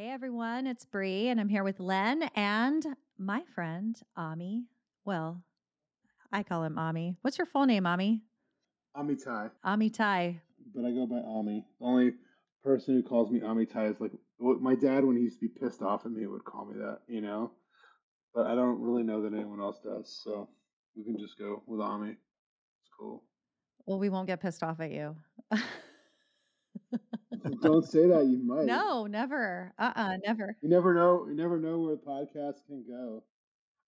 Hey everyone, it's Brie, and I'm here with Len and my friend Ami. Well, I call him Ami. What's your full name, Ami? Amitai, Amitai. but I go by Ami. The only person who calls me Ami Amitai is like my dad when he used to be pissed off at me would call me that, you know. But I don't really know that anyone else does, so we can just go with Ami. It's cool. Well, we won't get pissed off at you. don't say that. You might. no, never. Uh uh never. You never know. You never know where podcasts can go.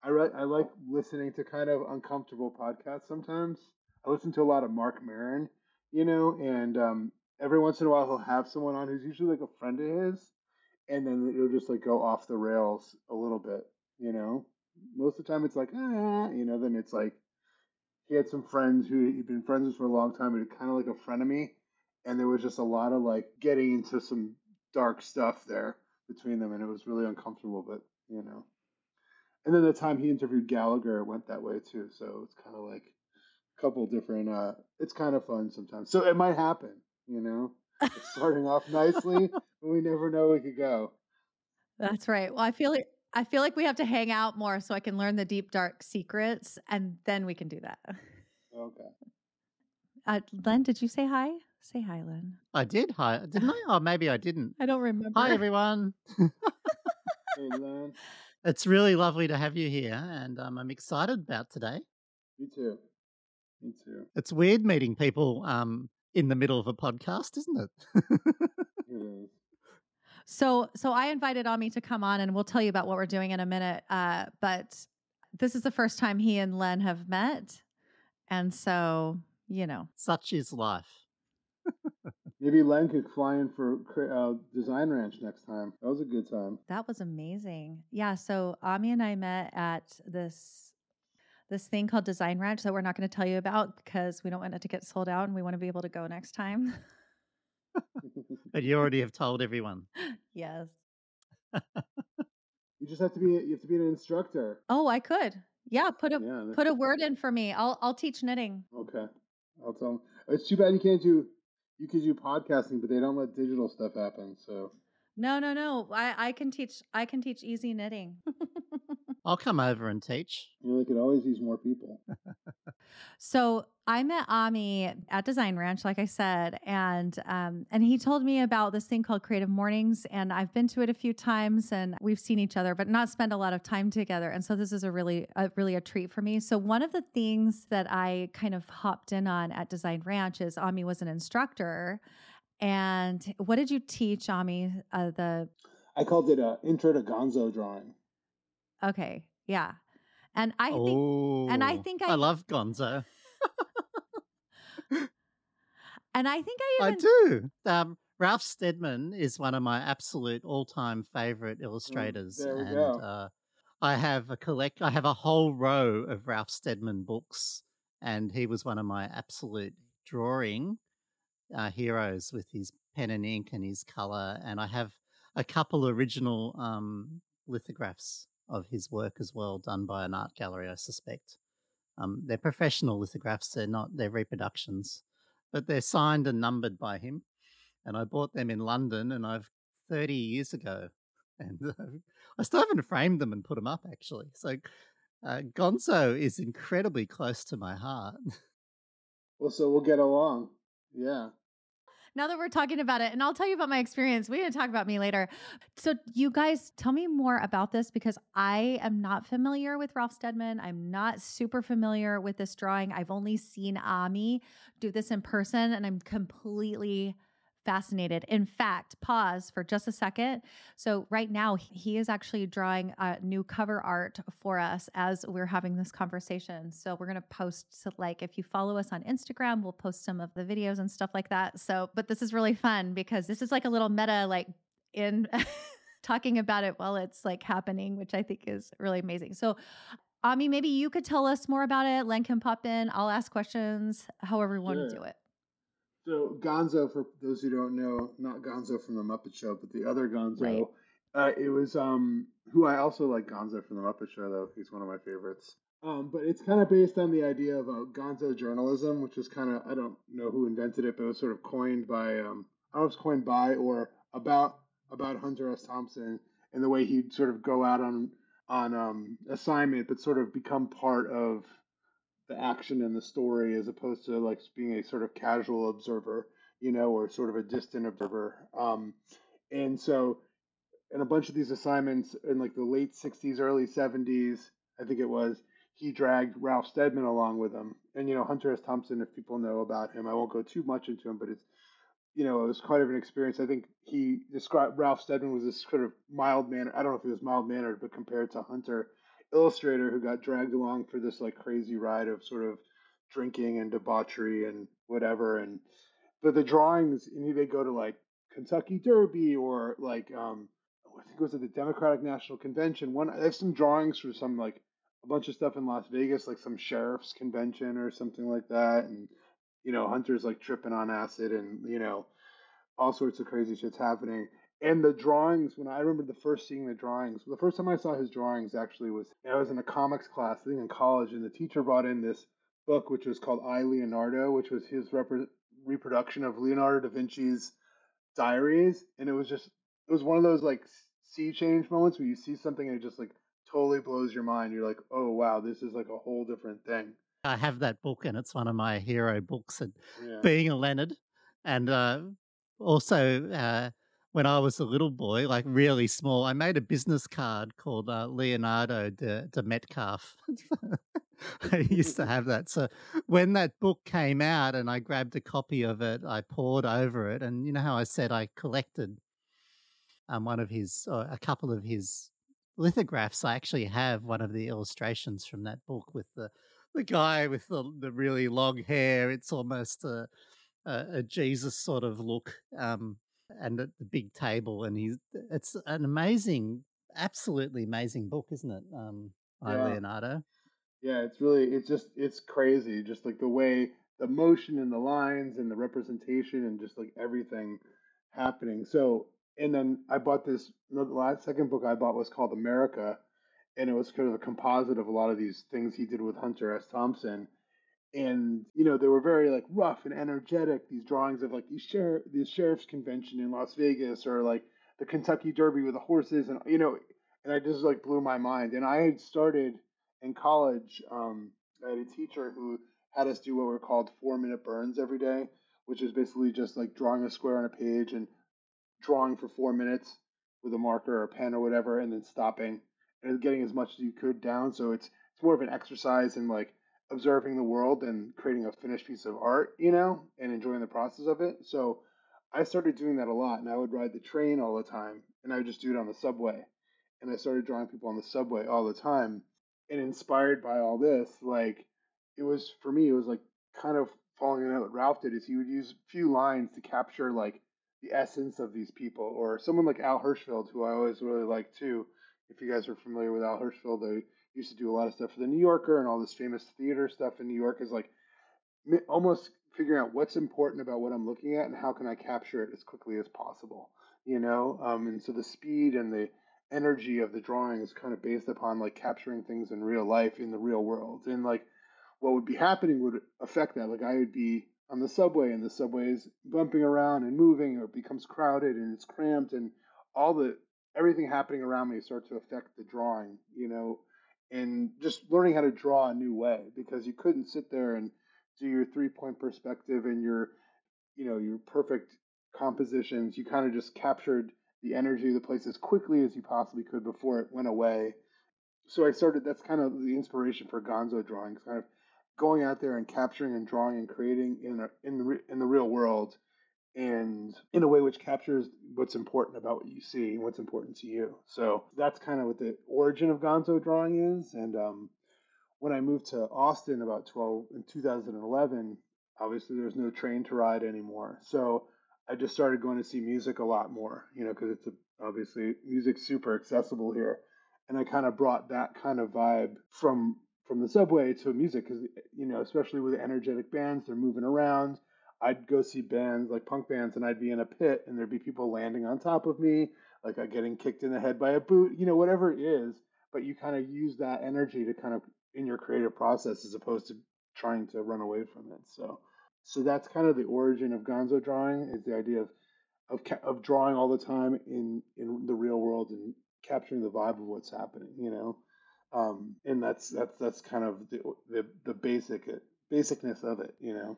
I re- I like listening to kind of uncomfortable podcasts sometimes. I listen to a lot of Marc Maron, you know, and um, every once in a while he'll have someone on who's usually like a friend of his, and then it'll just like go off the rails a little bit, you know. Most of the time it's like ah, you know. Then it's like he had some friends who he'd been friends with for a long time, and kind of like a frenemy, and there was just a lot of like getting into some dark stuff there between them, and it was really uncomfortable. But you know, and then the time he interviewed Gallagher it went that way too. So it's kind of like a couple different. uh It's kind of fun sometimes. So it might happen, you know. It's starting off nicely, but we never know we could go. That's right. Well, I feel like I feel like we have to hang out more so I can learn the deep dark secrets, and then we can do that. Okay. Uh, Len, did you say hi? Say hi, Len. I did. Hi, didn't I? Oh, maybe I didn't. I don't remember. Hi, everyone. Hey, Len. It's really lovely to have you here, and um, I'm excited about today. Me too. Me too. It's weird meeting people um, in the middle of a podcast, isn't it? It is. So, so I invited Ami to come on, and we'll tell you about what we're doing in a minute. Uh, but this is the first time he and Len have met, and so you know, Such is life. Maybe Len could fly in for cra- uh, Design Ranch next time. That was a good time. that was amazing. Yeah. So Ami and I met at this this thing called Design Ranch that we're not going to tell you about because we don't want it to get sold out, and we want to be able to go next time. But you already have told everyone. yes. you just have to be. You have to be an instructor. Oh, I could. Yeah. Put a Yeah. put a word in for me. I'll I'll teach knitting. Okay. I'll tell them. It's too bad you can't do. You could do podcasting, but they don't let digital stuff happen. So No, no, no. I I can teach. I can teach easy knitting. I'll come over and teach. you know they could always use more people. So I met Ami at Design Ranch, like I said, and um, and he told me about this thing called Creative Mornings, and I've been to it a few times, and we've seen each other, but not spend a lot of time together. And so this is a really, a, really a treat for me. So one of the things that I kind of hopped in on at Design Ranch is Ami was an instructor, and what did you teach Ami? Uh, the I called it a intro to Gonzo drawing. Okay, yeah, and I think oh, and I think I- I love Gonzo. and I think I I do. Um, Ralph Steadman is one of my absolute all-time favorite illustrators, there and uh, I have a collect. I have a whole row of Ralph Steadman books, and he was one of my absolute drawing uh, heroes with his pen and ink and his color. And I have a couple original um, lithographs of his work as well, done by an art gallery, I suspect. Um, they're professional lithographs; they're not. They're reproductions but they're signed and numbered by him. And I bought them in London, and I've 30 years ago, and uh, I still haven't framed them and put them up actually. So uh, Gonzo is incredibly close to my heart. Well, so we'll get along. Yeah. Now that we're talking about it, and I'll tell you about my experience. Going to talk about me later. So, you guys, tell me more about this because I am not familiar with Ralph Steadman. I'm not super familiar with this drawing. I've only seen Ami do this in person, and I'm completely fascinated. In fact, pause for just a second. So, right now, he is actually drawing a new cover art for us as we're having this conversation. So, we're going to post, so like, if you follow us on Instagram, we'll post some of the videos and stuff like that. So, but this is really fun because this is like a little meta, like, in talking about it while it's like happening, which I think is really amazing. So, Ami, maybe you could tell us more about it. Len can pop in. I'll ask questions, however you want to do it. So Gonzo, for those who don't know, not Gonzo from the Muppet Show, but the other Gonzo. Right. Uh, it was um who I also like Gonzo from the Muppet Show though. He's one of my favorites. Um, but it's kind of based on the idea of uh, Gonzo journalism, which is kind of I don't know who invented it, but it was sort of coined by um I don't know if it's coined by or about about Hunter S. Thompson and the way he'd sort of go out on on um, assignment, but sort of become part of the action and the story as opposed to like being a sort of casual observer, you know, or sort of a distant observer. Um, and so, in a bunch of these assignments in like the late 60s, early 70s, I think it was, he dragged Ralph Steadman along with him. And, you know, Hunter S. Thompson, if people know about him, I won't go too much into him, but it's, you know, it was quite of an experience. I think he described Ralph Steadman was this sort of mild mannered, I don't know if he was mild mannered, but compared to Hunter, illustrator who got dragged along for this like crazy ride of sort of drinking and debauchery and whatever. And, but the drawings, and they go to like Kentucky Derby or like, um, I think it was at the Democratic National Convention. One, there's some drawings for some like a bunch of stuff in Las Vegas, like some sheriff's convention or something like that. And, you know, Hunter's like tripping on acid and, you know, all sorts of crazy shit's happening. And the drawings, when I remember the first seeing the drawings, the first time I saw his drawings actually was I was in a comics class, I think in college, and the teacher brought in this book which was called I Leonardo, which was his reproduction of Leonardo da Vinci's diaries, and it was just it was one of those like sea change moments where you see something and it just like totally blows your mind. You're like, oh wow, this is like a whole different thing. I have that book, and it's one of my hero books. And yeah. being a Leonard, and uh, also uh, when I was a little boy, like really small, I made a business card called uh, Leonardo de, de Metcalf. I used to have that. So when that book came out and I grabbed a copy of it, I pored over it. And you know how I said I collected um, one of his, uh, a couple of his lithographs. I actually have one of the illustrations from that book with the the guy with the, the really long hair. It's almost a, a, a Jesus sort of look, um, and at the big table. And he's it's an amazing, absolutely amazing book, isn't it? Um, by yeah. Leonardo. Yeah, it's really it's just it's crazy, just like the way the motion and the lines and the representation and just like everything happening. So and then I bought this. The last second book I bought was called America, and it was kind of a composite of a lot of these things he did with Hunter S. Thompson. And you know they were very like rough and energetic. These drawings of like these sheriff, these sheriff's convention in Las Vegas, or like the Kentucky Derby with the horses, and you know, and I just like blew my mind. And I had started in college. Um, I had a teacher who had us do what were called four minute burns every day, which is basically just like drawing a square on a page and drawing for four minutes with a marker or a pen or whatever, and then stopping and getting as much as you could down. So it's it's more of an exercise and like observing the world and creating a finished piece of art, you know, and enjoying the process of it. So I started doing that a lot, and I would ride the train all the time, and I would just do it on the subway. And I started drawing people on the subway all the time. And inspired by all this, like it was for me, it was like kind of following out what Ralph did is he would use a few lines to capture like the essence of these people, or someone like Al Hirschfeld, who I always really like too. If you guys are familiar with Al Hirschfeld, they used to do a lot of stuff for the New Yorker and all this famous theater stuff in New York. Is like almost figuring out what's important about what I'm looking at and how can I capture it as quickly as possible. You know, um, and so the speed and the energy of the drawing is kind of based upon like capturing things in real life in the real world and like what would be happening would affect that like i would be on the subway and the subway is bumping around and moving or it becomes crowded and it's cramped and all the everything happening around me starts to affect the drawing you know and just learning how to draw a new way because you couldn't sit there and do your three point perspective and your you know your perfect compositions. You kind of just captured the energy of the place as quickly as you possibly could before it went away. So i started that's kind of the inspiration for gonzo drawings kind of going out there and capturing and drawing and creating in a, in the in the real world and in a way which captures what's important about what you see and what's important to you. So that's kind of what the origin of Gonzo drawing is. And um, when I moved to Austin about 12 in 2011, obviously there's no train to ride anymore. So I just started going to see music a lot more, you know, because it's a, obviously music's super accessible here. And I kind of brought that kind of vibe from from the subway to music because you know especially with energetic bands they're moving around i'd go see bands like punk bands and i'd be in a pit and there'd be people landing on top of me like i'm getting kicked in the head by a boot you know whatever it is but you kind of use that energy to kind of in your creative process as opposed to trying to run away from it so so that's kind of the origin of gonzo drawing is the idea of of of drawing all the time in in the real world and capturing the vibe of what's happening, you know. Um, and that's that's that's kind of the the, the basic basicness of it, you know.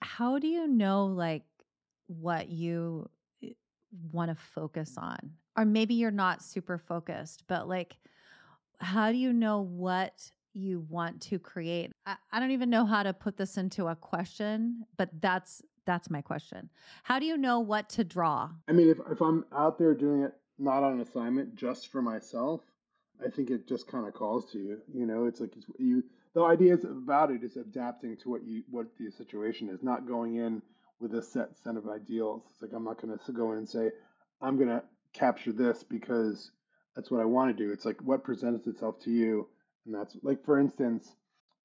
How do you know like what you eh, want to focus on? Or maybe you're not super focused, but like how do you know what you want to create? I, I don't even know how to put this into a question, but that's that's my question. How do you know what to draw? I mean, if, if I'm out there doing it not on assignment just for myself, I think it just kind of calls to you. You know, it's like it's, you. The idea is about it is adapting to what you what the situation is, not going in with a set set of ideals. It's like I'm not going to go in and say I'm going to capture this because that's what I want to do. It's like what presents itself to you, and that's like for instance,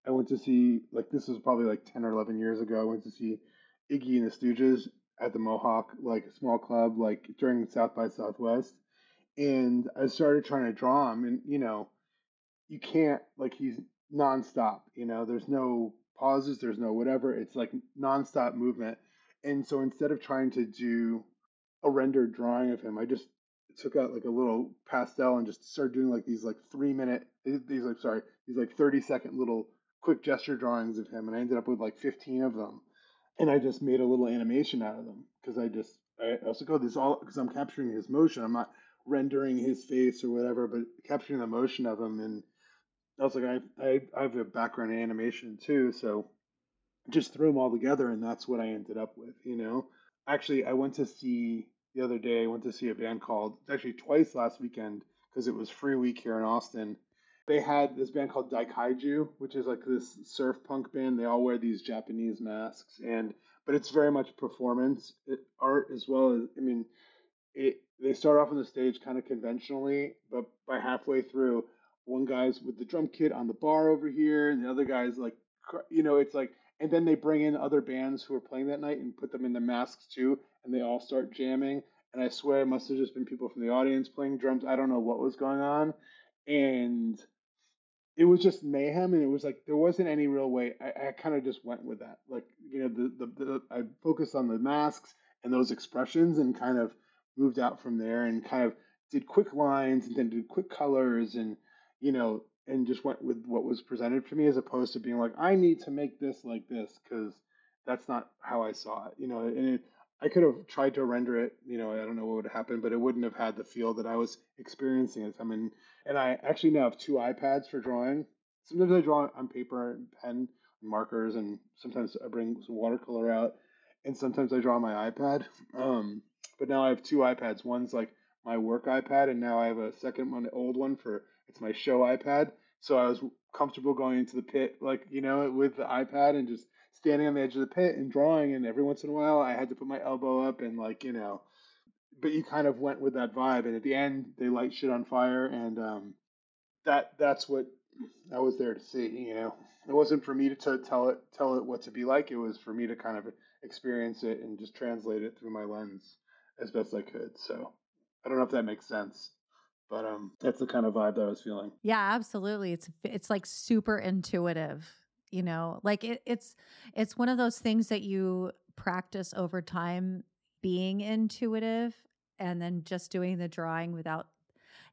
I went to see like this was probably like ten or eleven years ago. I went to see Iggy and the Stooges at the Mohawk like a small club like during South by Southwest, and I started trying to draw him, and you know, you can't like he's nonstop. You know, there's no pauses, there's no whatever. It's like nonstop movement, and so instead of trying to do a rendered drawing of him, I just took out like a little pastel and just started doing like these like three minute eh, these like sorry these like 30 second little quick gesture drawings of him and i ended up with like 15 of them and i just made a little animation out of them because i just i also oh, go this all because i'm capturing his motion i'm not rendering his face or whatever, but capturing the motion of him. And I was like, I, I, I have a background in animation too, so just threw them all together, and that's what I ended up with. You know, actually, I went to see the other day. I went to see a band called actually twice last weekend because it was free week here in Austin. They had this band called Daikaiju, which is like this surf punk band. They all wear these Japanese masks, and but it's very much performance art as well as I mean, it they start off on the stage kind of conventionally, but by halfway through, one guy's with the drum kit on the bar over here, and the other guy's like, you know, it's like, and then they bring in other bands who are playing that night and put them in the masks too, and they all start jamming. And I swear it must have just been people from the audience playing drums. I don't know what was going on, and it was just mayhem. And it was like there wasn't any real way. I, I kind of just went with that. Like you know, the, the the I focused on the masks and those expressions and kind of moved out from there and kind of did quick lines and then did quick colors and you know and just went with what was presented to me as opposed to being like I need to make this like this because that's not how I saw it you know and it, I could have tried to render it you know I don't know what would happen but it wouldn't have had the feel that I was experiencing at the time and I actually now have two iPads for drawing sometimes I draw on paper and pen and markers and sometimes I bring some watercolor out and sometimes I draw on my iPad um, but now I have two iPads. One's like my work iPad, and now I have a second one, old one for it's my show iPad. So I was comfortable going into the pit, like you know, with the iPad and just standing on the edge of the pit and drawing. And every once in a while, I had to put my elbow up and like you know, but you kind of went with that vibe. And at the end, they light shit on fire, and um, that that's what I was there to see. You know, it wasn't for me to, to tell it tell it what to be like. It was for me to kind of experience it and just translate it through my lens as best I could. So I don't know if that makes sense, but um, that's the kind of vibe that I was feeling. Yeah, absolutely. It's it's like super intuitive. You know, like it, it's it's one of those things that you practice over time being intuitive and then just doing the drawing without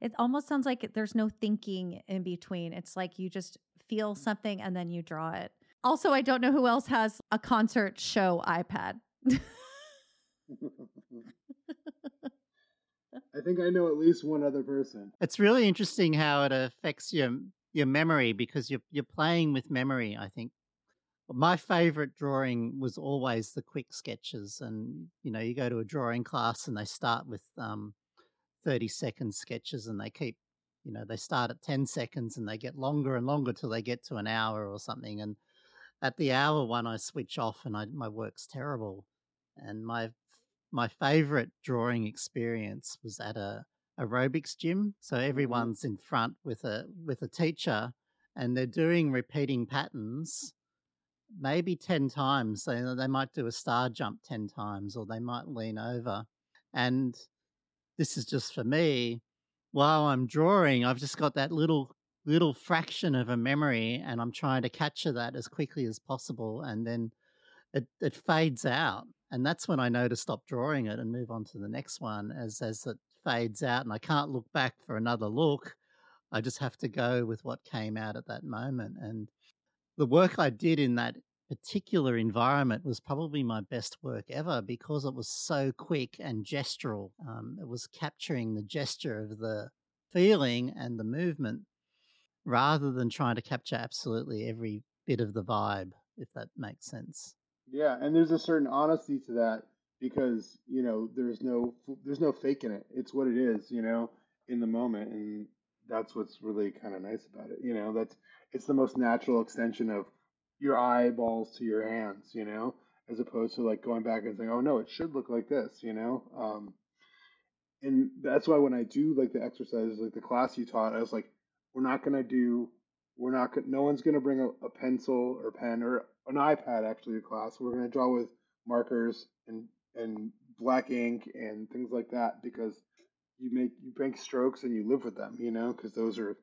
it almost sounds like there's no thinking in between. It's like you just feel something and then you draw it. Also, I don't know who else has a concert show iPad. I think I know at least one other person. It's really interesting how it affects your your memory because you're you're playing with memory. I think my favorite drawing was always the quick sketches, and you know you go to a drawing class and they start with um, thirty second sketches, and they keep you know they start at 10 seconds and they get longer and longer till they get to an hour or something and at the hour one i switch off and I, my work's terrible and my my favorite drawing experience was at a aerobics gym. So mm-hmm. everyone's in front with a with a teacher, and they're doing repeating patterns, maybe ten times. They they might do a star jump ten times, or they might lean over. And this is just for me. While I'm drawing, I've just got that little little fraction of a memory, and I'm trying to capture that as quickly as possible, and then it, it fades out And that's when I know to stop drawing it and move on to the next one as as it fades out and I can't look back for another look. I just have to go with what came out at that moment. And the work I did in that particular environment was probably my best work ever because it was so quick and gestural. Um, it was capturing the gesture of the feeling and the movement rather than trying to capture absolutely every bit of the vibe, if that makes sense. Yeah, and there's a certain honesty to that because you know there's no there's no fake in it. It's what it is, you know, in the moment, and that's what's really kind of nice about it. You know, that's it's the most natural extension of your eyeballs to your hands, you know, as opposed to like going back and saying, oh no, it should look like this, you know. Um, and that's why when I do like the exercises, like the class you taught, I was like, we're not gonna do, we're not gonna, no one's gonna bring a, a pencil or pen or an iPad actually to class. We're gonna draw with markers and and black ink and things like that because you make you make strokes and you live with them, you know, because those are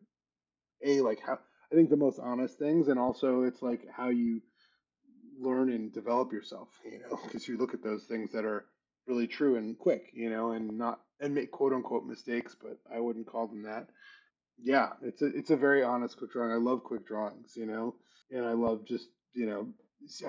a like how I think the most honest things, and also it's like how you learn and develop yourself, you know, because you look at those things that are really true and quick, you know, and not and make quote unquote mistakes, but I wouldn't call them that. Yeah, it's a it's a very honest quick drawing. I love quick drawings, you know, and I love just you know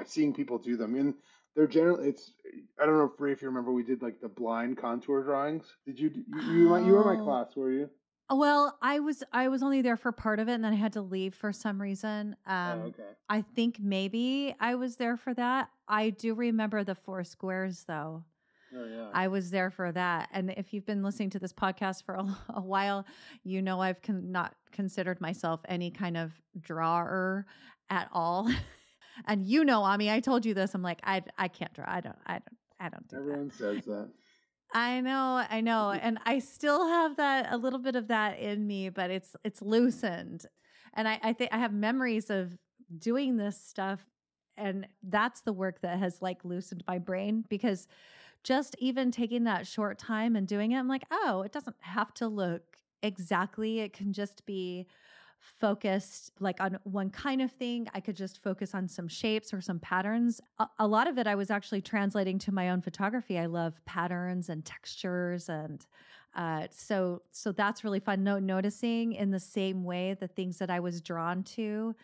seeing people do them. And they're generally it's I don't know if you remember we did like the blind contour drawings. Did you you you, you were in my oh. class, were you? Well, I was I was only there for part of it, and then I had to leave for some reason. Oh, um, oh, okay. I think maybe I was there for that. I do remember the four squares, though. Oh, yeah. I was there for that. And if you've been listening to this podcast for a, a while, you know I've con- not considered myself any kind of drawer at all. and you know, Ami, I told you this. I'm like, I I can't draw. I don't. I don't. I don't do Everyone that. says that. I know, I know. And I still have that a little bit of that in me, but it's it's loosened. And I, I think I have memories of doing this stuff. And that's the work that has like loosened my brain because just even taking that short time and doing it, I'm like, oh, it doesn't have to look exactly. It can just be focused like on one kind of thing. I could just focus on some shapes or some patterns. A, a, lot of it I was actually translating to my own photography. I love patterns and textures and uh, so so that's really fun. No, noticing in the same way the things that I was drawn to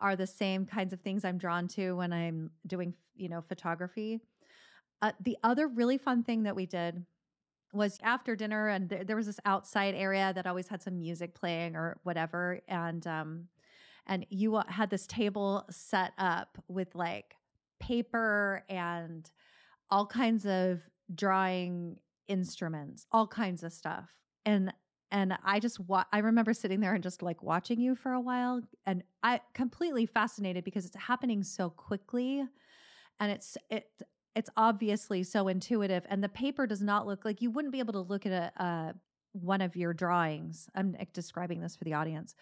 are the same kinds of things I'm drawn to when I'm doing you know photography. Uh, the other really fun thing that we did was after dinner and th- there was this outside area that always had some music playing or whatever and um and you had this table set up with like paper and all kinds of drawing instruments all kinds of stuff and and I just wa- I remember sitting there and just like watching you for a while and I completely fascinated because it's happening so quickly and it's it it's obviously so intuitive and the paper does not look like you wouldn't be able to look at a, a one of your drawings i'm describing this for the audience.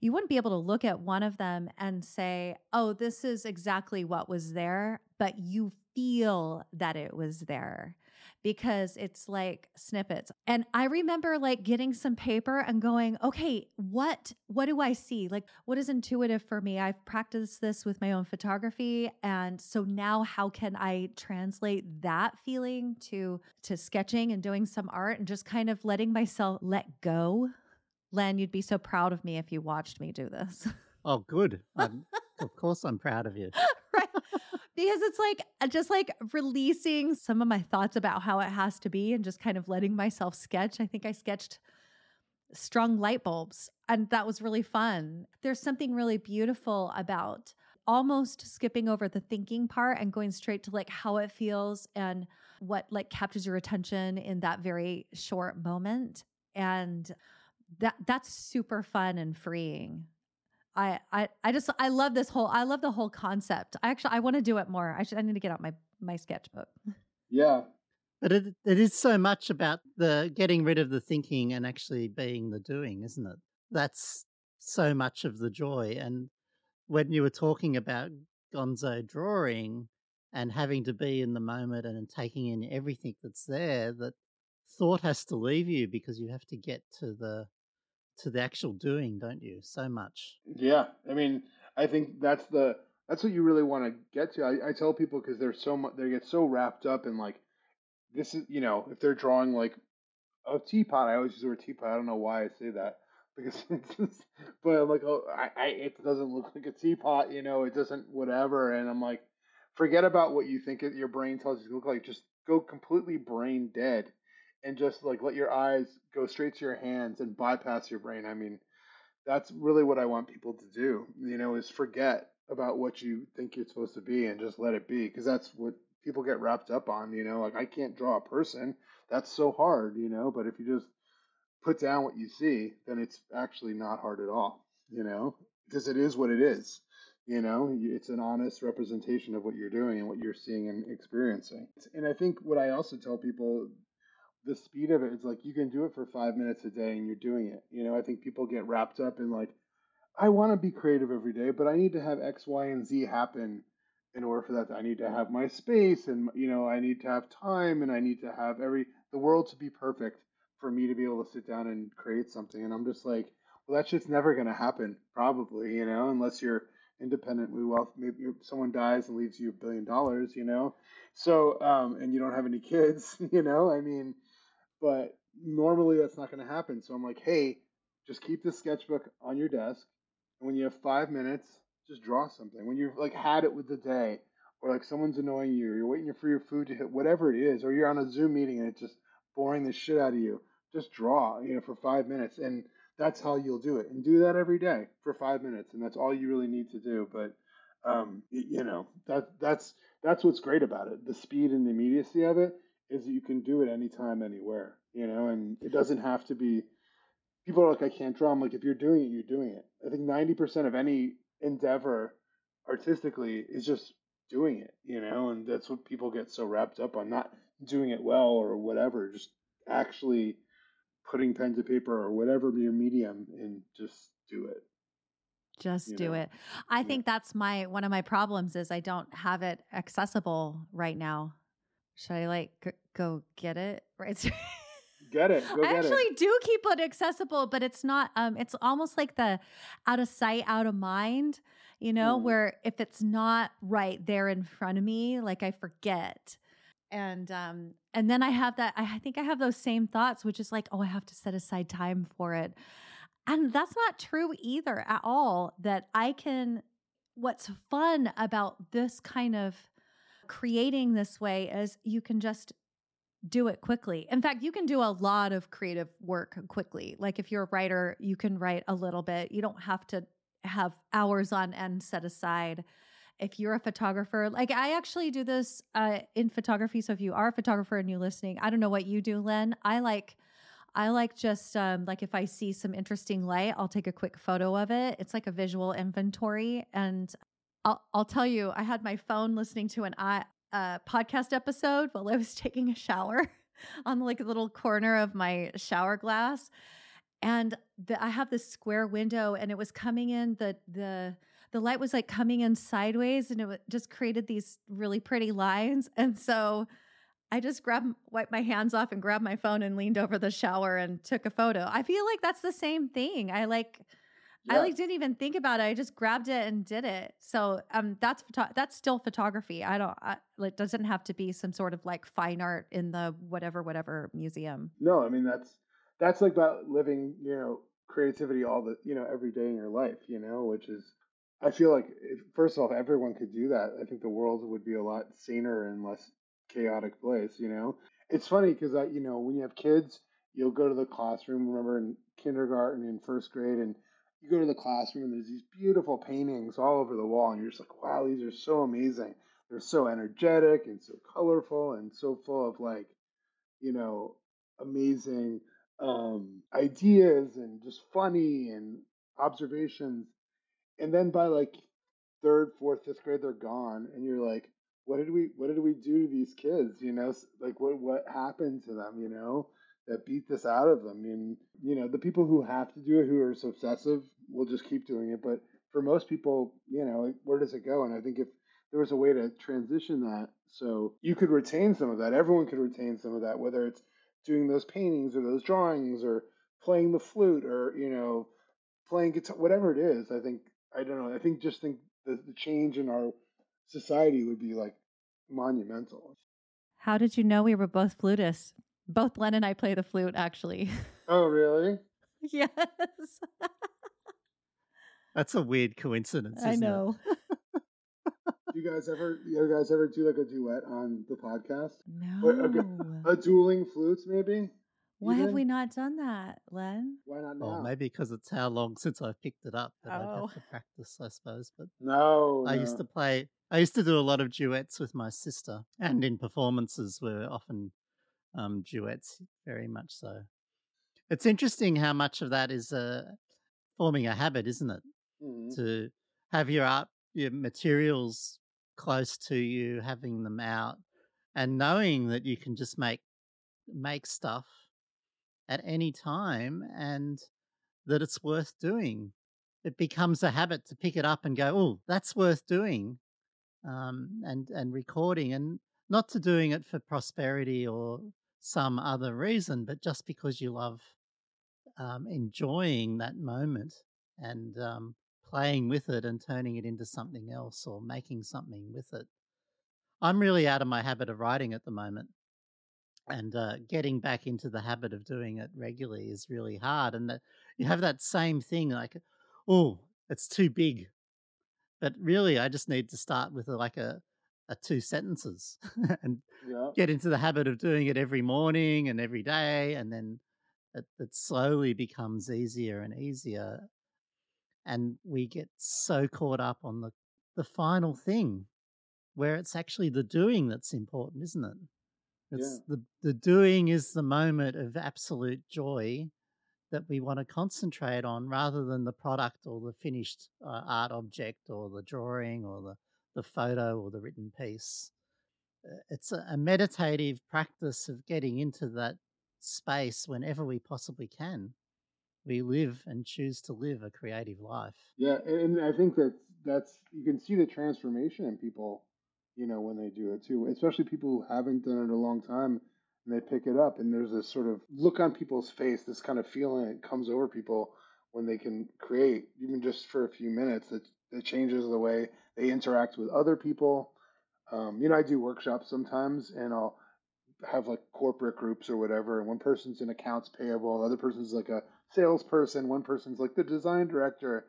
You wouldn't be able to look at one of them and say oh this is exactly what was there but you feel that it was there because it's like snippets. And I remember like getting some paper and going, okay, what what do I see? Like what is intuitive for me? I've practiced this with my own photography and so now how can I translate that feeling to to sketching and doing some art and just kind of letting myself let go? Len, you'd be so proud of me if you watched me do this. Oh, good. of course I'm proud of you. right because it's like uh, just like releasing some of my thoughts about how it has to be and just kind of letting myself sketch. I think I sketched strung light bulbs and that was really fun. There's something really beautiful about almost skipping over the thinking part and going straight to like how it feels and what like captures your attention in that very short moment and that that's super fun and freeing I, I, I just, I love this whole, I love the whole concept. I actually, I want to do it more. I should, I need to get out my, my sketchbook. Yeah. But it, it is so much about the getting rid of the thinking and actually being the doing, isn't it? That's so much of the joy. And when you were talking about gonzo drawing and having to be in the moment and taking in everything that's there, that thought has to leave you because you have to get to the to the actual doing, don't you? So much. Yeah, I mean, I think that's the that's what you really want to get to. I, I tell people because they're so much, they get so wrapped up in like, this is, you know, if they're drawing like a teapot, I always use the word teapot. I don't know why I say that because it's just, but I'm like, oh, I, I, it doesn't look like a teapot, you know, it doesn't, whatever. And I'm like, forget about what you think your brain tells you to look like. Just go completely brain dead and just like let your eyes go straight to your hands and bypass your brain. I mean, that's really what I want people to do, you know, is forget about what you think you're supposed to be and just let it be because that's what people get wrapped up on, you know, like I can't draw a person. That's so hard, you know, but if you just put down what you see, then it's actually not hard at all, you know, because it is what it is. You know, it's an honest representation of what you're doing and what you're seeing and experiencing. And I think what I also tell people the speed of it is like you can do it for five minutes a day and you're doing it. You know, I think people get wrapped up in like, I want to be creative every day, but I need to have X, Y, and Z happen in order for that. I need to have my space and, you know, I need to have time and I need to have every, the world to be perfect for me to be able to sit down and create something. And I'm just like, well, that shit's never going to happen, probably, you know, unless you're independently wealth. Maybe someone dies and leaves you a billion dollars, you know. So, um, and you don't have any kids, you know. I mean, but normally that's not going to happen. So I'm like, hey, just keep the sketchbook on your desk, and when you have five minutes, just draw something. When you've like had it with the day, or like someone's annoying you, or you're waiting for your food to hit, whatever it is, or you're on a Zoom meeting and it's just boring the shit out of you, just draw, you know, for five minutes, and that's how you'll do it. And do that every day for five minutes, and that's all you really need to do. But um, you know, that that's that's what's great about it. The speed and the immediacy of it is that you can do it anytime, anywhere. You know, and it doesn't have to be. People are like, I can't draw. I'm like, if you're doing it, you're doing it. I think ninety percent of any endeavor artistically is just doing it. You know, and that's what people get so wrapped up on, not doing it well or whatever, just actually putting pen to paper or whatever your medium and just do it just do know? it i yeah. think that's my one of my problems is i don't have it accessible right now should i like g- go get it right get it i actually it. do keep it accessible but it's not um it's almost like the out of sight out of mind you know mm. where if it's not right there in front of me like i forget and um and then i have that i think i have those same thoughts which is like oh i have to set aside time for it and that's not true either at all that i can what's fun about this kind of creating this way is you can just do it quickly. In fact, you can do a lot of creative work quickly. Like if you're a writer, you can write a little bit. You don't have to have hours on end set aside if you're a photographer, like I actually do this uh, in photography. So if you are a photographer and you're listening, I don't know what you do, Len. I like, I like just um, like if I see some interesting light, I'll take a quick photo of it. It's like a visual inventory, and I'll I'll tell you, I had my phone listening to an I, uh, podcast episode while I was taking a shower on like a little corner of my shower glass, and the, I have this square window, and it was coming in the the the light was like coming in sideways and it just created these really pretty lines. And so I just grabbed, wiped my hands off and grabbed my phone and leaned over the shower and took a photo. I feel like that's the same thing. I like, yeah. I like didn't even think about it. I just grabbed it and did it. So um, that's photo- that's still photography. I don't. I, it doesn't have to be some sort of like fine art in the whatever whatever museum. No, I mean that's that's like about living. You know, creativity all the you know every day in your life. You know, which is I feel like if, first off, everyone could do that. I think the world would be a lot saner and less chaotic place. You know, it's funny because I, you know, when you have kids, you'll go to the classroom. Remember in kindergarten and first grade, and you go to the classroom and there's these beautiful paintings all over the wall, and you're just like, wow, these are so amazing. They're so energetic and so colorful and so full of like, you know, amazing um, ideas and just funny and observations and then by like third, fourth, fifth grade, they're gone, and you're like, what did we what did we do to these kids? You know, like what what happened to them? You know, that beat this out of them. I mean, you know, the people who have to do it, who are so obsessive, will just keep doing it. But for most people, you know, where does it go? And I think if there was a way to transition that so you could retain some of that, everyone could retain some of that, whether it's doing those paintings or those drawings or playing the flute or you know playing guitar, whatever it is. I think I don't know. I think just think the, the change in our society would be like monumental. How did you know we were both flutists? Both Len and I play the flute, actually. Oh, really? yes. That's a weird coincidence. I isn't it? know. You guys ever, you guys ever do like a duet on the podcast? no. Or, okay, A dueling flutes, maybe? Why have we not done that, Len? Why not now? Or maybe because it's how long since I picked it up that I'd Oh. have to practice, I suppose. But No, I used to play. I used to do a lot of duets with my sister, and in performances we were often um, duets, very much so. It's interesting how much of that is uh, forming a habit, isn't it? Mhm. To have your art, your materials close to you, having them out, and knowing that you can just make make stuff at any time, and that it's worth doing. It becomes a habit to pick it up and go, "Oh, that's worth doing," um, and and recording, and not to doing it for prosperity or some other reason, but just because you love um, enjoying that moment and um, playing with it and turning it into something else or making something with it. I'm really out of my habit of writing at the moment. And uh, getting back into the habit of doing it regularly is really hard. And that you have that same thing like, oh, it's too big. But really, I just need to start with like a, a two sentences and Yeah. get into the habit of doing it every morning and every day. And then it, it slowly becomes easier and easier. And we get so caught up on the, the final thing where it's actually the doing that's important, isn't it? It's the, the doing is the moment of absolute joy that we want to concentrate on rather than the product or the finished uh, art object or the drawing or the, the photo or the written piece. Uh, It's a, meditative practice of getting into that space whenever we possibly can. We live and choose to live a creative life. Yeah, and I think that that's you can see the transformation in people, you know, when they do it too. Especially people who haven't done it a long time, and they pick it up, and there's this sort of look on people's face, this kind of feeling that comes over people when they can create, even just for a few minutes. That that changes the way they interact with other people. Um, you know, I do workshops sometimes, and I'll have like corporate groups or whatever, and one person's in accounts payable, the other person's like a salesperson, one person's like the design director,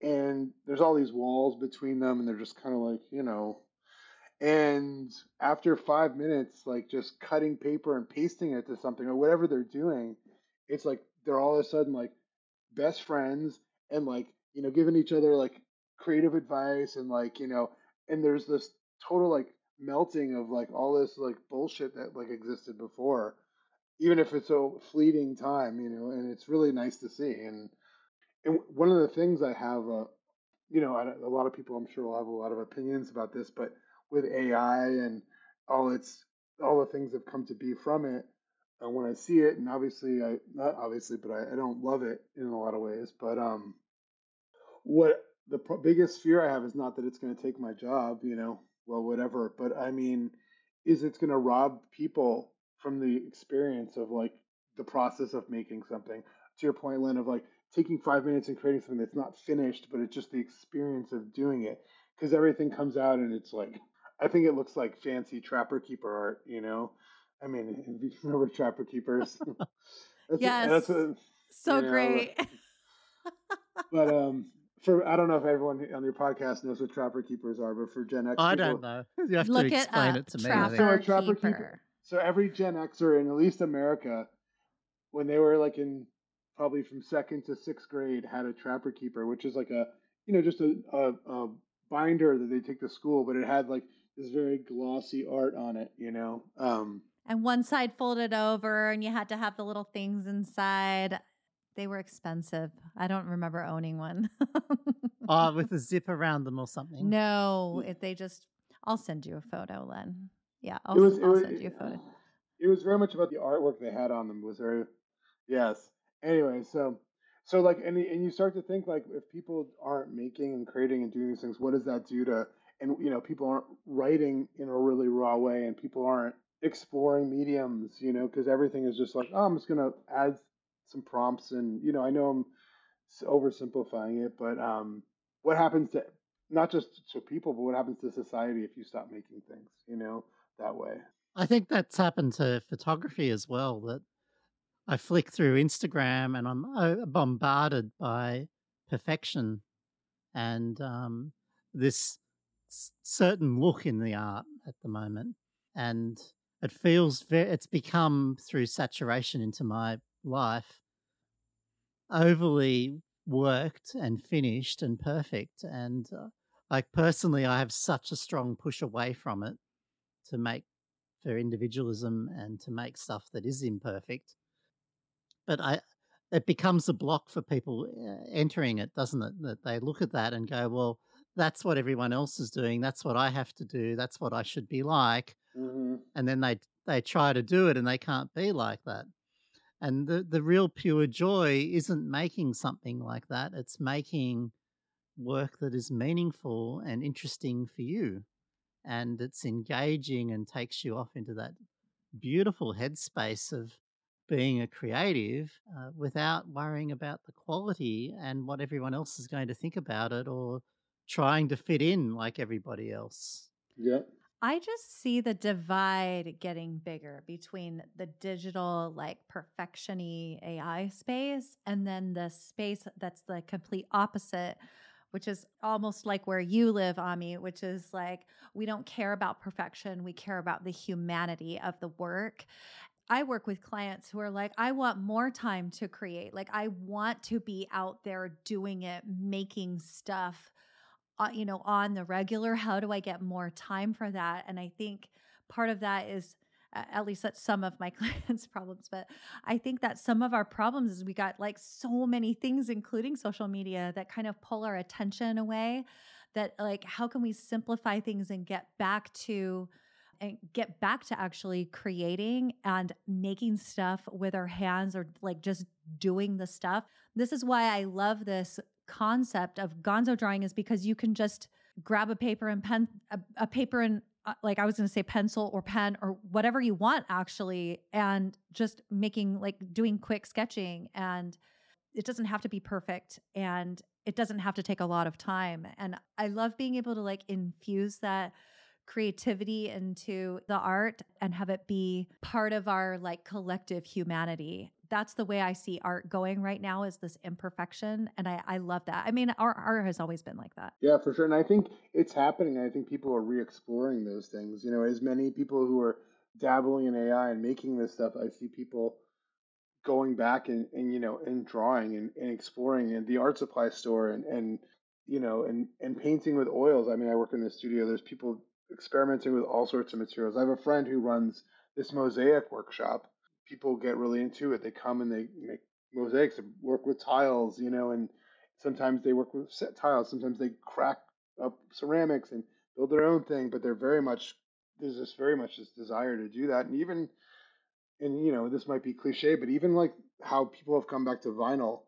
and there's all these walls between them, and they're just kind of like, you know, and after five minutes, like just cutting paper and pasting it to something or whatever they're doing, it's like they're all of a sudden like best friends and like, you know, giving each other like creative advice and like, you know, and there's this total like melting of like all this like bullshit that like existed before, even if it's a fleeting time, you know, and it's really nice to see. And and one of the things I have, uh, you know, a lot of people I'm sure will have a lot of opinions about this, but with AI and all its all the things that come to be from it, and when I see it, and obviously I not obviously, but I, I don't love it in a lot of ways. But um, what the pro- biggest fear I have is not that it's going to take my job, you know, well whatever, but I mean, is it's going to rob people from the experience of like the process of making something. To your point, Len, of like taking five minutes and creating something that's not finished, but it's just the experience of doing it. Because everything comes out and it's like, I think it looks like fancy Trapper Keeper art, you know? I mean, if you remember Trapper Keepers? that's Yes. that's what, So Yeah, great. but um, for I don't know if everyone on your podcast knows what Trapper Keepers are, but for Gen X, I people- don't know. You have Look to it explain up. it to me. I think. So Trapper, Trapper keeper. Keeper. So every Gen Xer in at least America, when they were like in probably from second to sixth grade, had a Trapper Keeper, which is like a you know just a, a, a binder that they take to school, but it had like this very glossy art on it, you know. Um, And one side folded over, and you had to have the little things inside. They were expensive. I don't remember owning one. Oh, with a zip around them or something. no, if they just, I'll send you a photo, Len. Yeah, I'll, it was I'll was send you a photo. it was very much about the artwork they had on them. Was very yes. Anyway, so so like and and you start to think like if people aren't making and creating and doing these things, what does that do to and you know people aren't writing in a really raw way and people aren't exploring mediums, you know, because everything is just like oh I'm just gonna add some prompts and you know I know I'm oversimplifying it, but um, what happens to not just to people, but what happens to society if you stop making things, you know, that way. I think that's happened to photography as well. That I flick through Instagram and I'm uh, bombarded by perfection and um, this certain look in the art at the moment. And it feels very, it's become through saturation into my life overly worked and finished and perfect. And uh, like personally, I have such a strong push away from it to make for individualism and to make stuff that is imperfect. But I, it becomes a block for people uh, entering it, doesn't it? That they look at that and go, well, that's what everyone else is doing. That's what I have to do. That's what I should be like. Mm-hmm. And then they they try to do it and they can't be like that. And the, the real pure joy isn't making something like that. It's making work that is meaningful and interesting for you. And it's engaging and takes you off into that beautiful headspace of being a creative uh, without worrying about the quality and what everyone else is going to think about it or trying to fit in like everybody else. Yeah. I just see the divide getting bigger between the digital, like perfectiony AI space and then the space that's the complete opposite, which is almost like where you live, Ami, which is like we don't care about perfection. We care about the humanity of the work. I work with clients who are like, I want more time to create. Like, I want to be out there doing it, making stuff you know, on the regular? How do I get more time for that? And I think part of that is at least that's some of my clients' problems. But I think that some of our problems is we got like so many things, including social media, that kind of pull our attention away. That like, how can we simplify things and get back to and get back to actually creating and making stuff with our hands or like just doing the stuff. This is why I love this concept of gonzo drawing is because you can just grab a paper and pen a, a paper and uh, like I was going to say pencil or pen or whatever you want actually and just making like doing quick sketching and it doesn't have to be perfect and it doesn't have to take a lot of time and I love being able to like infuse that creativity into the art and have it be part of our like collective humanity that's the way I see art going right now is this imperfection. And I, I love that. I mean, our art has always been like that. Yeah, for sure. And I think it's happening. I think people are re exploring those things. You know, as many people who are dabbling in AI and making this stuff, I see people going back and, and you know, and drawing and, and exploring and the art supply store and, and you know, and, and painting with oils. I mean, I work in the studio. There's people experimenting with all sorts of materials. I have a friend who runs this mosaic workshop people get really into it. They come and they make mosaics and work with tiles, you know, and sometimes they work with set tiles. Sometimes they crack up ceramics and build their own thing. But they're very much there's this very much this desire to do that, and even and you know this might be cliche, but even like how people have come back to vinyl,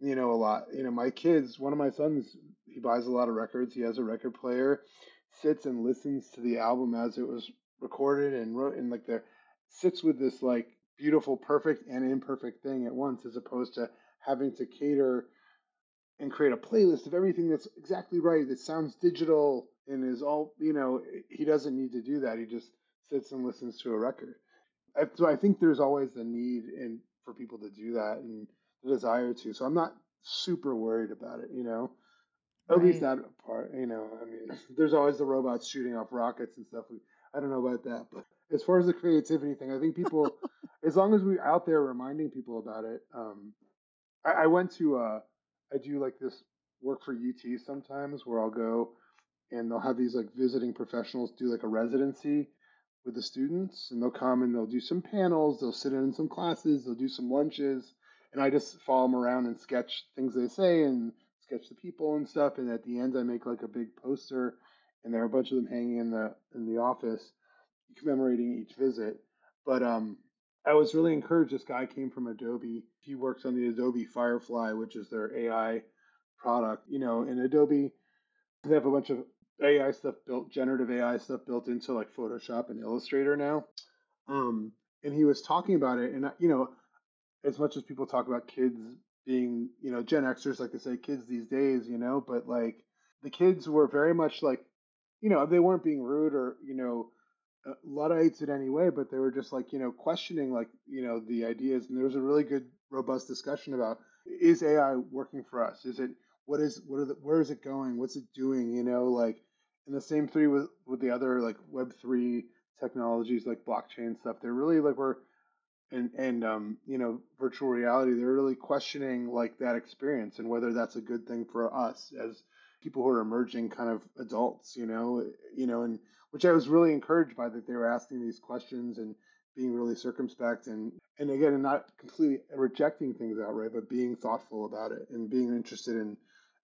you know, a lot. You know, my kids, one of my sons, he buys a lot of records. He has a record player, sits and listens to the album as it was recorded and wrote, and like there sits with this like beautiful, perfect, and imperfect thing at once, as opposed to having to cater and create a playlist of everything that's exactly right, that sounds digital and is all, you know, he doesn't need to do that. He just sits and listens to a record. So I think there's always the need and for people to do that and the desire to. So I'm not super worried about it, you know. At right. least that part, you know. I mean, there's always the robots shooting off rockets and stuff. I don't know about that, but as far as the creativity thing, I think people, as long as we're out there reminding people about it. Um, I, I went to, uh, I do like this work for UT sometimes where I'll go and they'll have these like visiting professionals do like a residency with the students and they'll come and they'll do some panels, they'll sit in some classes, they'll do some lunches, and I just follow them around and sketch things they say and sketch the people and stuff. And at the end, I make like a big poster, and there are a bunch of them hanging in the in the office commemorating each visit. But um, I was really encouraged. This guy came from Adobe. He works on the Adobe Firefly, which is their AI product. You know, in Adobe, they have a bunch of AI stuff built, generative AI stuff built into like Photoshop and Illustrator now. Um, and he was talking about it, and you know, as much as people talk about kids being, you know, Gen Xers like to say kids these days, you know, but like the kids were very much like, you know, they weren't being rude or you know, uh, Luddites in any way, but they were just like you know questioning like you know the ideas, and there was a really good robust discussion about is AI working for us? Is it what is what are the, where is it going? What's it doing? You know, like and the same three with with the other like Web three technologies like blockchain stuff. They're really like we're and and um, you know virtual reality. They're really questioning like that experience and whether that's a good thing for us as people who are emerging kind of adults. You know, you know, and which I was really encouraged by that they were asking these questions and being really circumspect and and again and not completely rejecting things outright, but being thoughtful about it and being interested in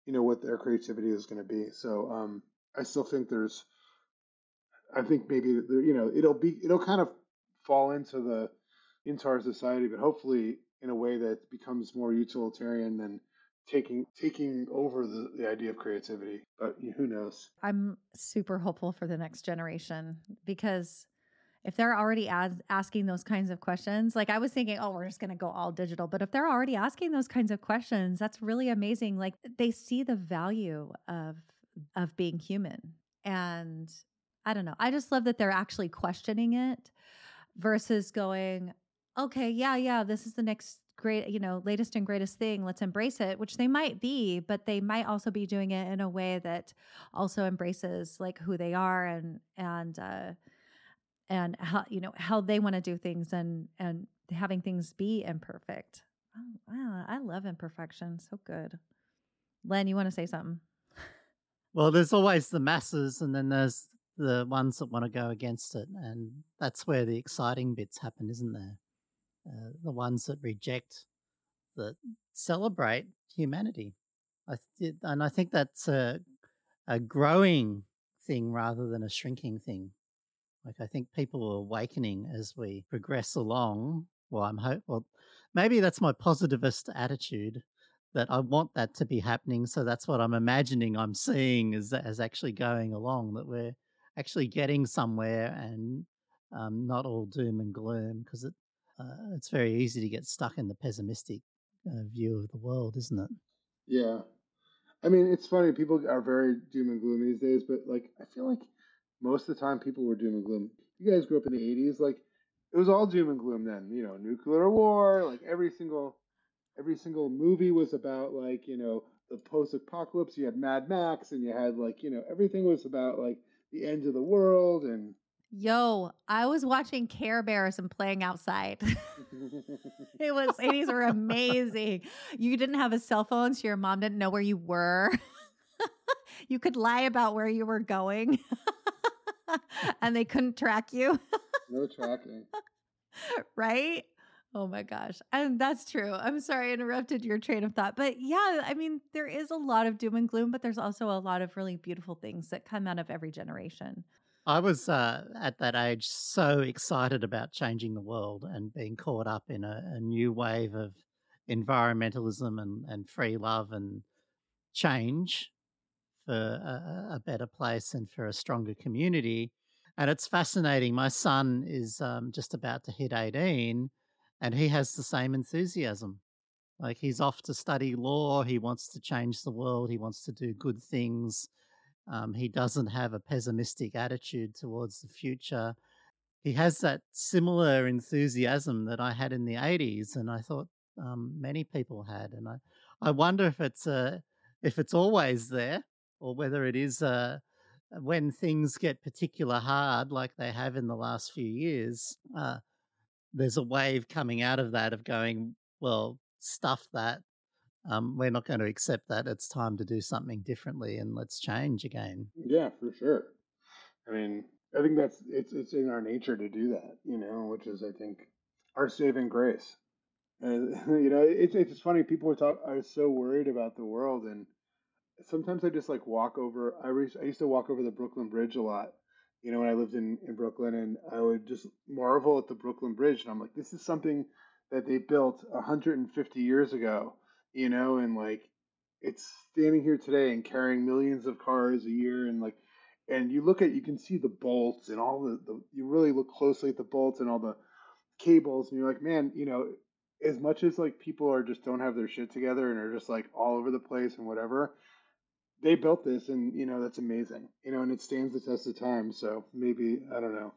you know what their creativity is going to be. So um, I still think there's, I think maybe you know it'll be it'll kind of fall into the into our society, but hopefully in a way that becomes more utilitarian than taking taking over the, the idea of creativity. But who knows? I'm super hopeful for the next generation because if they're already as, asking those kinds of questions, like I was thinking, oh, we're just going to go all digital. But if they're already asking those kinds of questions, that's really amazing. Like they see the value of of being human. And I don't know. I just love that they're actually questioning it versus going, okay, yeah, yeah, this is the next great, you know, latest and greatest thing. Let's embrace it, which they might be, but they might also be doing it in a way that also embraces like who they are and and uh and how you know how they want to do things and and having things be imperfect. Oh, wow, I love imperfection. So good. Len, you want to say something? Well, there's always the masses, and then there's the ones that want to go against it, and that's where the exciting bits happen, isn't there? Uh, the ones that reject, that celebrate humanity. I th- and I think that's a a growing thing rather than a shrinking thing. Like I think people are awakening as we progress along. Well, I'm hope. Well, maybe that's my positivist attitude that I want that to be happening. So that's what I'm imagining. I'm seeing as as actually going along that we're actually getting somewhere and um, not all doom and gloom because it uh, it's very easy to get stuck in the pessimistic uh, view of the world, isn't it? Yeah, I mean it's funny. People are very doom and gloom these days, but like I feel like most of the time people were doom and gloom. You guys grew up in the '80s, like it was all doom and gloom then. You know, nuclear war, like every single every single movie was about like you know the post-apocalypse. You had Mad Max, and you had like you know everything was about like the end of the world and. Yo, I was watching Care Bears and playing outside. it was 80s were amazing. You didn't have a cell phone, so your mom didn't know where you were. you could lie about where you were going. and they couldn't track you. no tracking. Right? Oh my gosh. And that's true. I'm sorry I interrupted your train of thought. But yeah, I mean, there is a lot of doom and gloom, but there's also a lot of really beautiful things that come out of every generation. I was uh, at that age so excited about changing the world and being caught up in a, a new wave of environmentalism and, and free love and change for a, a, better place and for a stronger community. And it's fascinating. My son is um, just about to hit 18 and he has the same enthusiasm. Like he's off to study law. He wants to change the world. He wants to do good things. Um, he doesn't have a pessimistic attitude towards the future. He has that similar enthusiasm that I had in the 80s, and I thought um, many people had. And I, I wonder if it's uh, if it's always there, or whether it is uh, when things get particular hard, like they have in the last few years. Uh, there's a wave coming out of that of going, well, stuff that. Um, we're not going to accept that. It's time to do something differently and let's change again. Yeah, for sure. I mean, I think that's it's it's in our nature to do that, you know, which is I think our saving grace. You know, it's it's funny. People are talk are so worried about the world, and sometimes I just like walk over. I re- I used to walk over the Brooklyn Bridge a lot, you know, when I lived in, in Brooklyn, and I would just marvel at the Brooklyn Bridge, and I'm like, this is something that they built 150 years ago, you know, and like it's standing here today and carrying millions of cars a year, and like, and you look at, you can see the bolts and all the, the you really look closely at the bolts and all the cables, and you're like, man, you know, as much as like people are just don't have their shit together and are just like all over the place and whatever, they built this, and you know that's amazing. You know, and it stands the test of time. So maybe I don't know.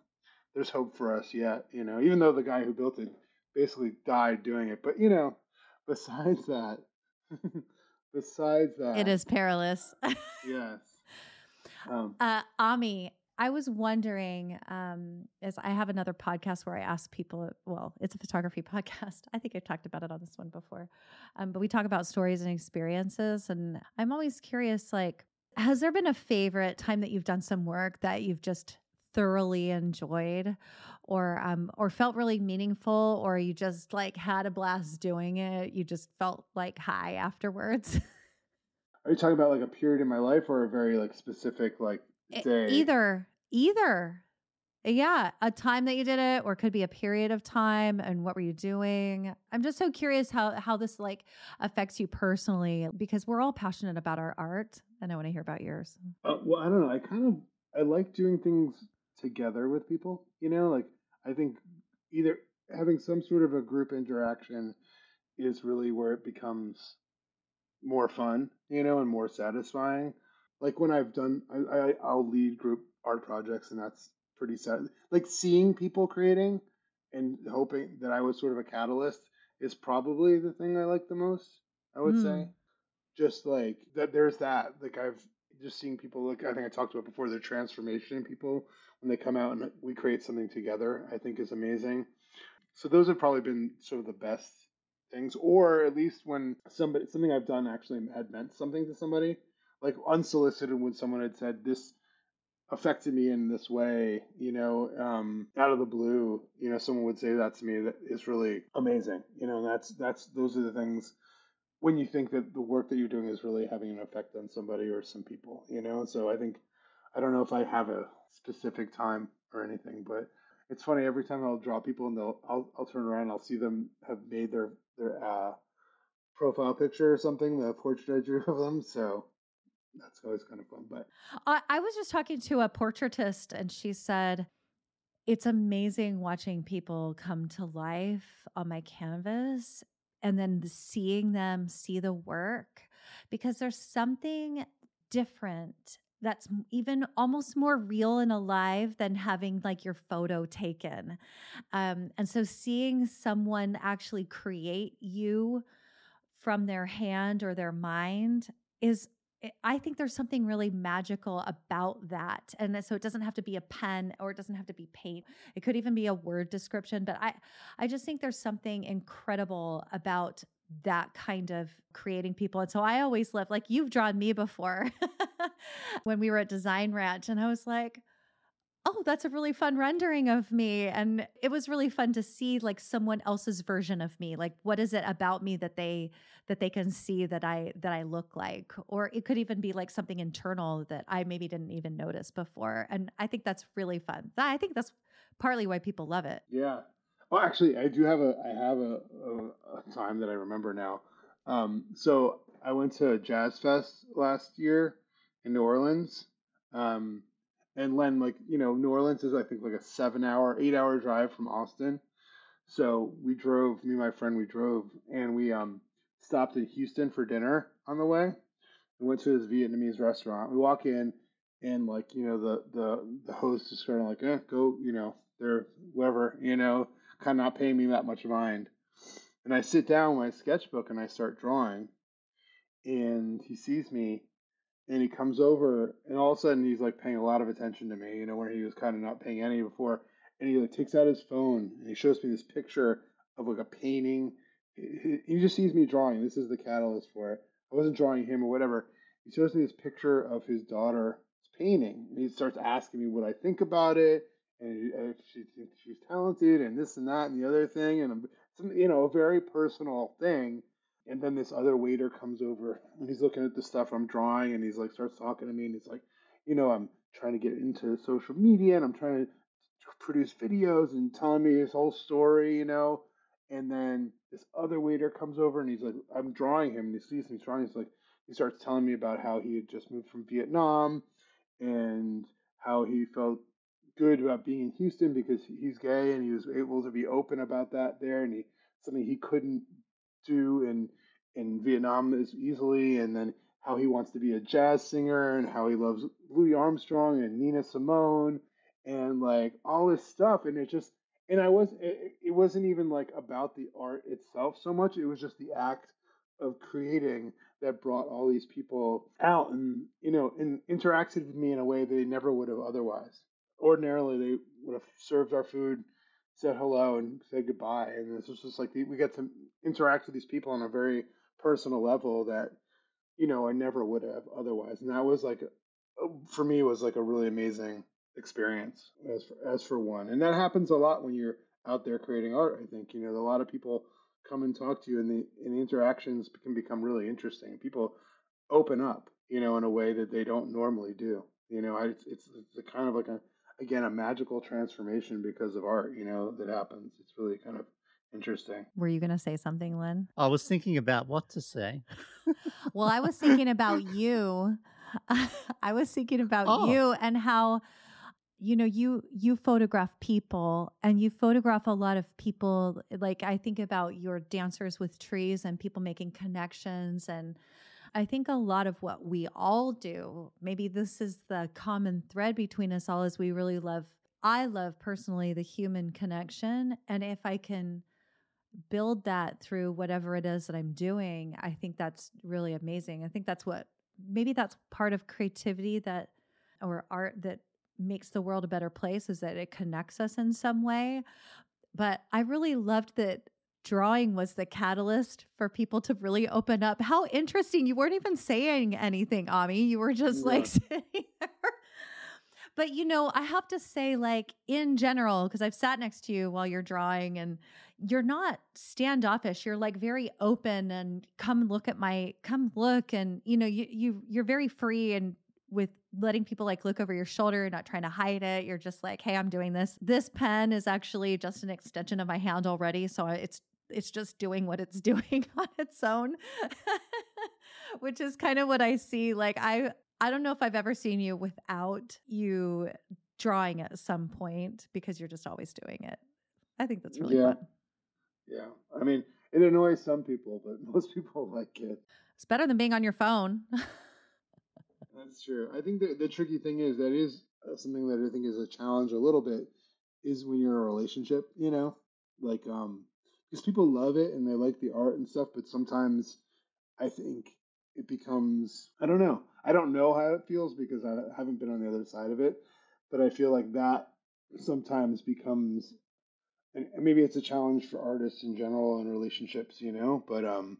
There's hope for us yet. You know, even though the guy who built it basically died doing it, but you know, besides that, besides that, it is perilous. yes. Um, uh, Ami, I was wondering, um, as I have another podcast where I ask people, well, it's a photography podcast. I think I've talked about it on this one before. Um, but we talk about stories and experiences. And I'm always curious, like, has there been a favorite time that you've done some work that you've just thoroughly enjoyed or um or felt really meaningful or you just like had a blast doing it you just felt like high afterwards? Are you talking about like a period in my life or a very like specific like day? either either. Yeah a time that you did it or it could be a period of time and what were you doing? I'm just so curious how how this like affects you personally because we're all passionate about our art and i want to hear about yours. Uh, well i don't know i kind of i like doing things together with people you know like i think either having some sort of a group interaction is really where it becomes more fun you know and more satisfying like when I've done, I, I I'll lead group art projects, and that's pretty sad. Like seeing people creating and hoping that I was sort of a catalyst is probably the thing I like the most. I would mm. say, just like that. There's that. Like I've just seen people look. I think I talked about before. The transformation in people when they come out and we create something together. I think is amazing. So those have probably been sort of the best things, or at least when somebody something I've done actually had meant something to somebody like unsolicited when someone had said this affected me in this way, you know, um, out of the blue, you know, someone would say that to me that is really amazing, you know, that's that's those are the things when you think that the work that you're doing is really having an effect on somebody or some people, you know. So I think I don't know if I have a specific time or anything, but it's funny every time I'll draw people and they'll I'll I'll turn around and I'll see them have made their their uh, profile picture or something, the portrait I drew of them. So that's always kind of fun. But I was just talking to a portraitist, and she said it's amazing watching people come to life on my canvas and then seeing them see the work because there's something different that's even almost more real and alive than having like your photo taken. Um, and so seeing someone actually create you from their hand or their mind is I think there's something really magical about that. And so it doesn't have to be a pen or it doesn't have to be paint. It could even be a word description, but I I just think there's something incredible about that kind of creating people. And so I always love like you've drawn me before when we were at Design Ranch and I was like, oh, that's a really fun rendering of me. And it was really fun to see like someone else's version of me. Like what is it about me that they that they can see that I that I look like? Or it could even be like something internal that I maybe didn't even notice before. And I think that's really fun. I think that's partly why people love it. Yeah. Well, actually, I do have a I have a, a, a time that I remember now. Um, so I went to Jazz Fest last year in New Orleans. Um, and Len, like you know, New Orleans is I think like a seven-hour, eight-hour drive from Austin. So we drove. Me and my friend, we drove, and we um stopped in Houston for dinner on the way. We went to this Vietnamese restaurant. We walk in, and like you know, the the the host is kind of like, eh, go, you know, they're whatever, you know, kind of not paying me that much mind. And I sit down with my sketchbook and I start drawing, and he sees me and he comes over and all of a sudden he's like paying a lot of attention to me you know where he was kind of not paying any before and he like takes out his phone and he shows me this picture of like a painting. He, just sees me drawing. This is the catalyst for it. I wasn't drawing him or whatever. He shows me this picture of his daughter's painting and he starts asking me what i think about it and if she thinks she's talented and this and that and the other thing and some you know a very personal thing and then this other waiter comes over and he's looking at the stuff I'm drawing and he's like starts talking to me and he's like, you know, I'm trying to get into social media and I'm trying to produce videos and telling me his whole story, you know. And then this other waiter comes over and he's like, I'm drawing him and he sees me drawing. He's like, he starts telling me about how he had just moved from Vietnam and how he felt good about being in Houston because he's gay and he was able to be open about that there and he something he couldn't do in in Vietnam as easily, and then how he wants to be a jazz singer and how he loves Louis Armstrong and Nina Simone and like all this stuff and it just and I was it, it wasn't even like about the art itself so much it was just the act of creating that brought all these people out and you know and interacted with me in a way they never would have otherwise. Ordinarily they would have served our food said hello and said goodbye and this was just like we got to interact with these people on a very personal level that you know I never would have otherwise and that was like for me was like a really amazing experience as for, as for one and that happens a lot when you're out there creating art i think you know a lot of people come and talk to you and the and the interactions can become really interesting people open up you know in a way that they don't normally do you know it's it's, it's a kind of like a again a magical transformation because of art you know that happens. It's really kind of interesting. Were you going to say something Len? I was thinking about what to say. Well i was thinking about you. I was thinking about oh. you and how you know you you photograph people and you photograph a lot of people like i think about your dancers with trees and people making connections and i think a lot of what we all do maybe this is the common thread between us all is we really love i love personally the human connection and if i can build that through whatever it is that i'm doing i think that's really amazing i think that's what maybe that's part of creativity that or art that makes the world a better place is that it connects us in some way. But I really loved that drawing was the catalyst for people to really open up. How interesting. You weren't even saying anything, Ami. You were just yeah. like sitting there. But you know, I have to say, like in general, because I've sat next to you while you're drawing and you're not standoffish. You're like very open and come look at my come look and you know, you you you're very free and with letting people like look over your shoulder, and not trying to hide it. You're just like, hey, I'm doing this. This pen is actually just an extension of my hand already. So it's it's just doing what it's doing on its own. Which is kind of what I see. Like I I don't know if I've ever seen you without you drawing at some point because you're just always doing it. I think that's really yeah. fun. Yeah. I mean, it annoys some people, but most people like it. It's better than being on your phone. That's true. I think the, the tricky thing is that is uh, something that I think is a challenge a little bit is when you're in a relationship, you know, like um, because people love it and they like the art and stuff, but sometimes I think it becomes I don't know. I don't know how it feels because I haven't been on the other side of it, but I feel like that sometimes becomes and maybe it's a challenge for artists in general and relationships, you know, but um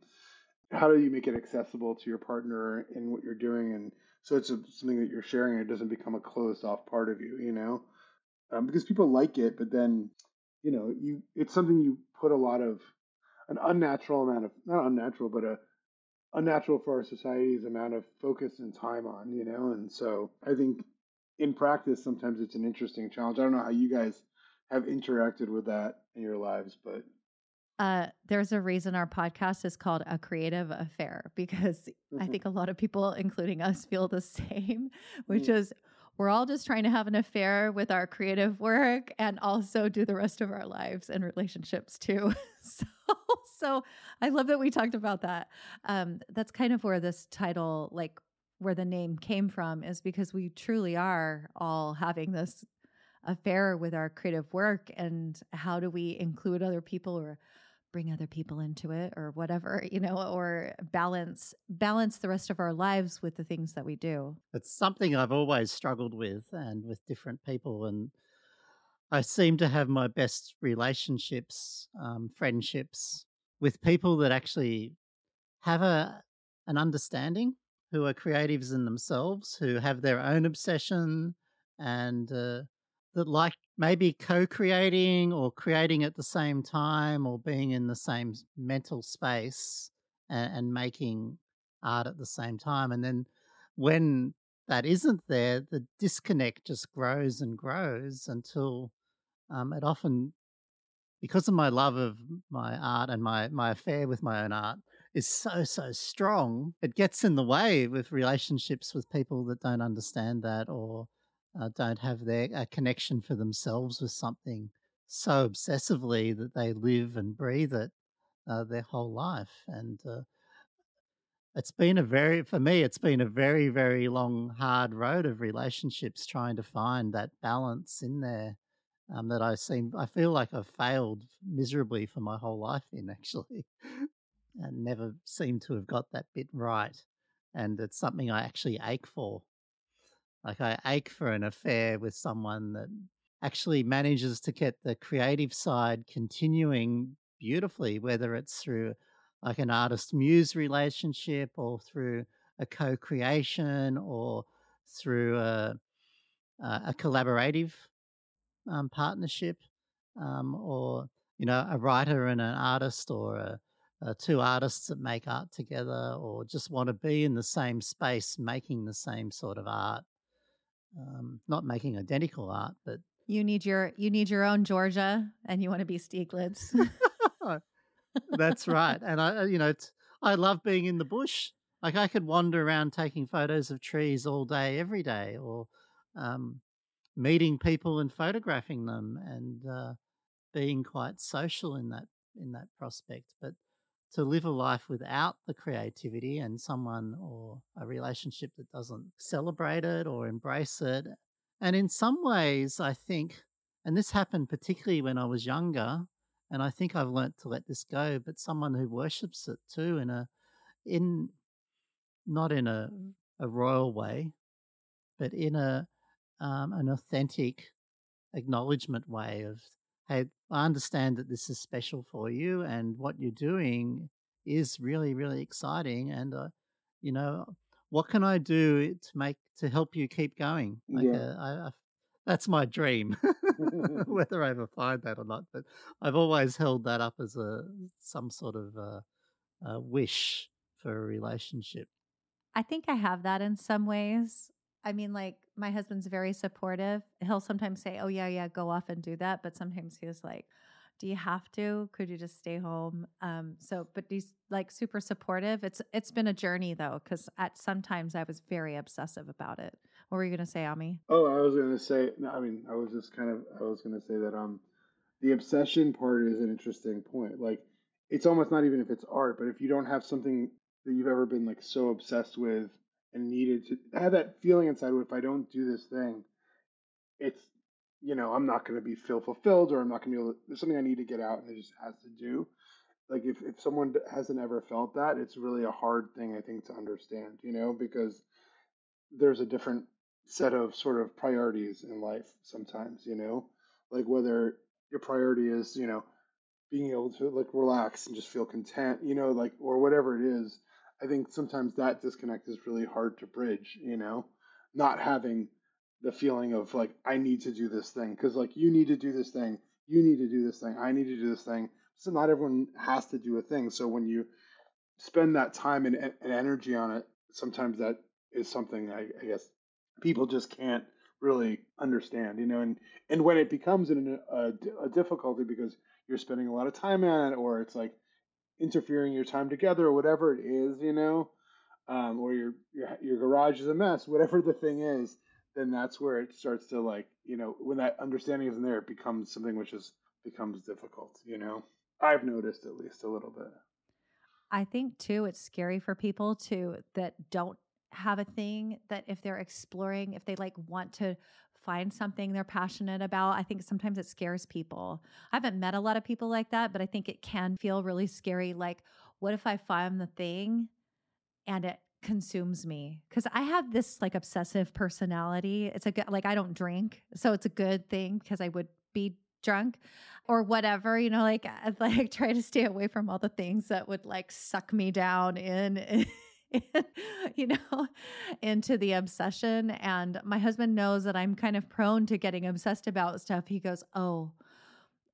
how do you make it accessible to your partner in what you're doing and so it's a, something that you're sharing and it doesn't become a closed off part of you you know um, because people like it but then you know you it's something you put a lot of an unnatural amount of not unnatural but a unnatural for our society's amount of focus and time on you know and so i think in practice sometimes it's an interesting challenge i don't know how you guys have interacted with that in your lives but uh, there's a reason our podcast is called A Creative Affair because mm-hmm. I think a lot of people, including us, feel the same, which mm-hmm. is we're all just trying to have an affair with our creative work and also do the rest of our lives and relationships too. so, so I love that we talked about that. Um, that's kind of where this title, like where the name came from, is because we truly are all having this affair with our creative work and how do we include other people or bring other people into it or whatever you know or balance balance the rest of our lives with the things that we do. It's something i've always struggled with and with different people and i seem to have my best relationships um, friendships with people that actually have a an understanding who are creatives in themselves who have their own obsession and uh, that like maybe co-creating or creating at the same time or being in the same mental space and, and making art at the same time and then when that isn't there the disconnect just grows and grows until um, it often because of my love of my art and my my affair with my own art is so so strong it gets in the way with relationships with people that don't understand that or uh, don't have their a connection for themselves with something so obsessively that they live and breathe it uh, their whole life. And uh, it's been a very for me it's been a very very long hard road of relationships trying to find that balance in there um, that I seem I feel like I've failed miserably for my whole life in actually and never seem to have got that bit right and it's something I actually ache for like I ache for an affair with someone that actually manages to get the creative side continuing beautifully whether it's through like an artist muse relationship or through a co-creation or through a, a collaborative um, partnership um, or you know a writer and an artist or a, a two artists that make art together or just want to be in the same space making the same sort of art um, not making identical art but you need your you need your own georgia and you want to be stieglitz that's right. And I, you know, I love being in the bush. Like I could wander around taking photos of trees all day, every day, or um, meeting people and photographing them, and uh, being quite social in that in that prospect. But to live a life without the creativity and someone or a relationship that doesn't celebrate it or embrace it, and in some ways, I think, and this happened particularly when I was younger and I think I've learnt to let this go. But someone who worships it too in a in not in a a royal way, but in a um, an authentic acknowledgement way of hey, I understand that this is special for you, and what you're doing is really really exciting, and uh, you know what can I do to make to help you keep going? Like yeah. Uh, I, I that's my dream. Mm, mm, mm, whether I ever find that or not, but I've always held that up as a some sort of a, a wish for a relationship. I think I have that in some ways. I mean, like my husband's very supportive. He'll sometimes say, "Oh yeah, yeah, go off and do that," but sometimes he's like, "Do you have to? Could you just stay home?" Um, so, but he's like super supportive. It's it's been a journey though, because at sometimes I was very obsessive about it. What were you to say, Ami? Oh, I was to say. No, I mean, I was just kind of. I was to say that um, the obsession part is an interesting point. Like, it's almost not even if it's art, but if you don't have something that you've ever been like so obsessed with and needed to have that feeling inside, if I don't do this thing, it's you know I'm not going to be feel fulfilled, or I'm not going to be able. To, there's something I need to get out, and it just has to do. Like if if someone hasn't ever felt that, it's really a hard thing I think to understand. You know, because there's a different set of sort of priorities in life sometimes, you know, like whether your priority is, you know, being able to like relax and just feel content, you know, like, or whatever it is. I think sometimes that disconnect is really hard to bridge, you know, not having the feeling of like, I need to do this thing because like you need to do this thing, you need to do this thing, I need to do this thing. So not everyone has to do a thing. So when you spend that time and, and energy on it, sometimes that is something I, I guess people just can't really understand, you know, and and when it becomes an, a, a difficulty because you're spending a lot of time on it, or it's like interfering your time together, or whatever it is, you know, um, or your, your your garage is a mess, whatever the thing is, then that's where it starts to like, you know, when that understanding isn't there, it becomes something which is becomes difficult, you know. I've noticed at least a little bit. I think too, it's scary for people to that don't have a thing that if they're exploring, if they like want to find something they're passionate about, I think sometimes it scares people. I haven't met a lot of people like that, but I think it can feel really scary. Like, what if I find the thing and it consumes me because I have this like obsessive personality. It's a good, like, I don't drink. So it's a good thing because I would be drunk or whatever, you know, like, I like try to stay away from all the things that would like suck me down in. you know, into the obsession. And my husband knows that I'm kind of prone to getting obsessed about stuff. He goes, Oh,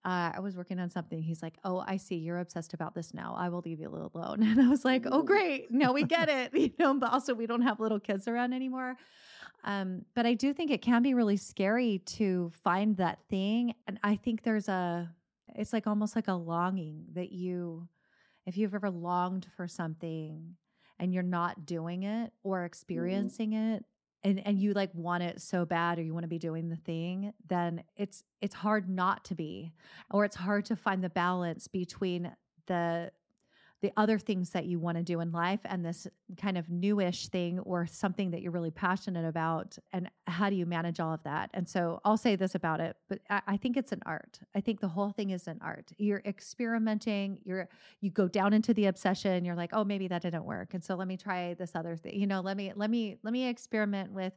uh, I was working on something. He's like, Oh, I see. You're obsessed about this now. I will leave you alone. And I was like, Oh, great. No, we get it. You know, but also we don't have little kids around anymore. Um, but I do think it can be really scary to find that thing. And I think there's a, it's like almost like a longing that you, if you've ever longed for something and you're not doing it or mm-hmm. experiencing mm-hmm. it and and you like want it so bad or you want to be doing the thing then it's it's hard not to be or it's hard to find the balance between the the other things that you want to do in life and this kind of newish thing or something that you're really passionate about and how do you manage all of that? And so i'll say this about it but i, I think it's an art. I think the whole thing is an art. You're experimenting you're you go down into the obsession you're like oh maybe that didn't work and so let me try this other thing you know let me let me let me experiment with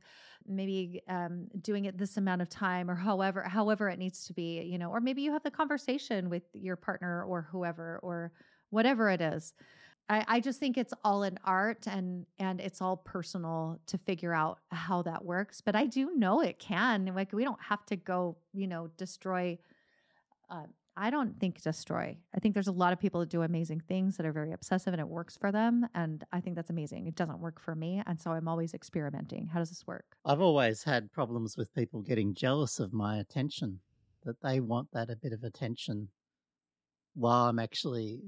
maybe um, doing it this amount of time or however however it needs to be you know or maybe you have the conversation with your partner or whoever or whatever it is. I, I just think it's all an art and and it's all personal to figure out how that works. But I do know it can. Like we don't have to go, you know, destroy. Uh, I don't think destroy. I think there's a lot of people that do amazing things that are very obsessive and it works for them. And I think that's amazing. It doesn't work for me. And so I'm always experimenting. How does this work? I've always had problems with people getting jealous of my attention, that they want that a bit of attention while I'm actually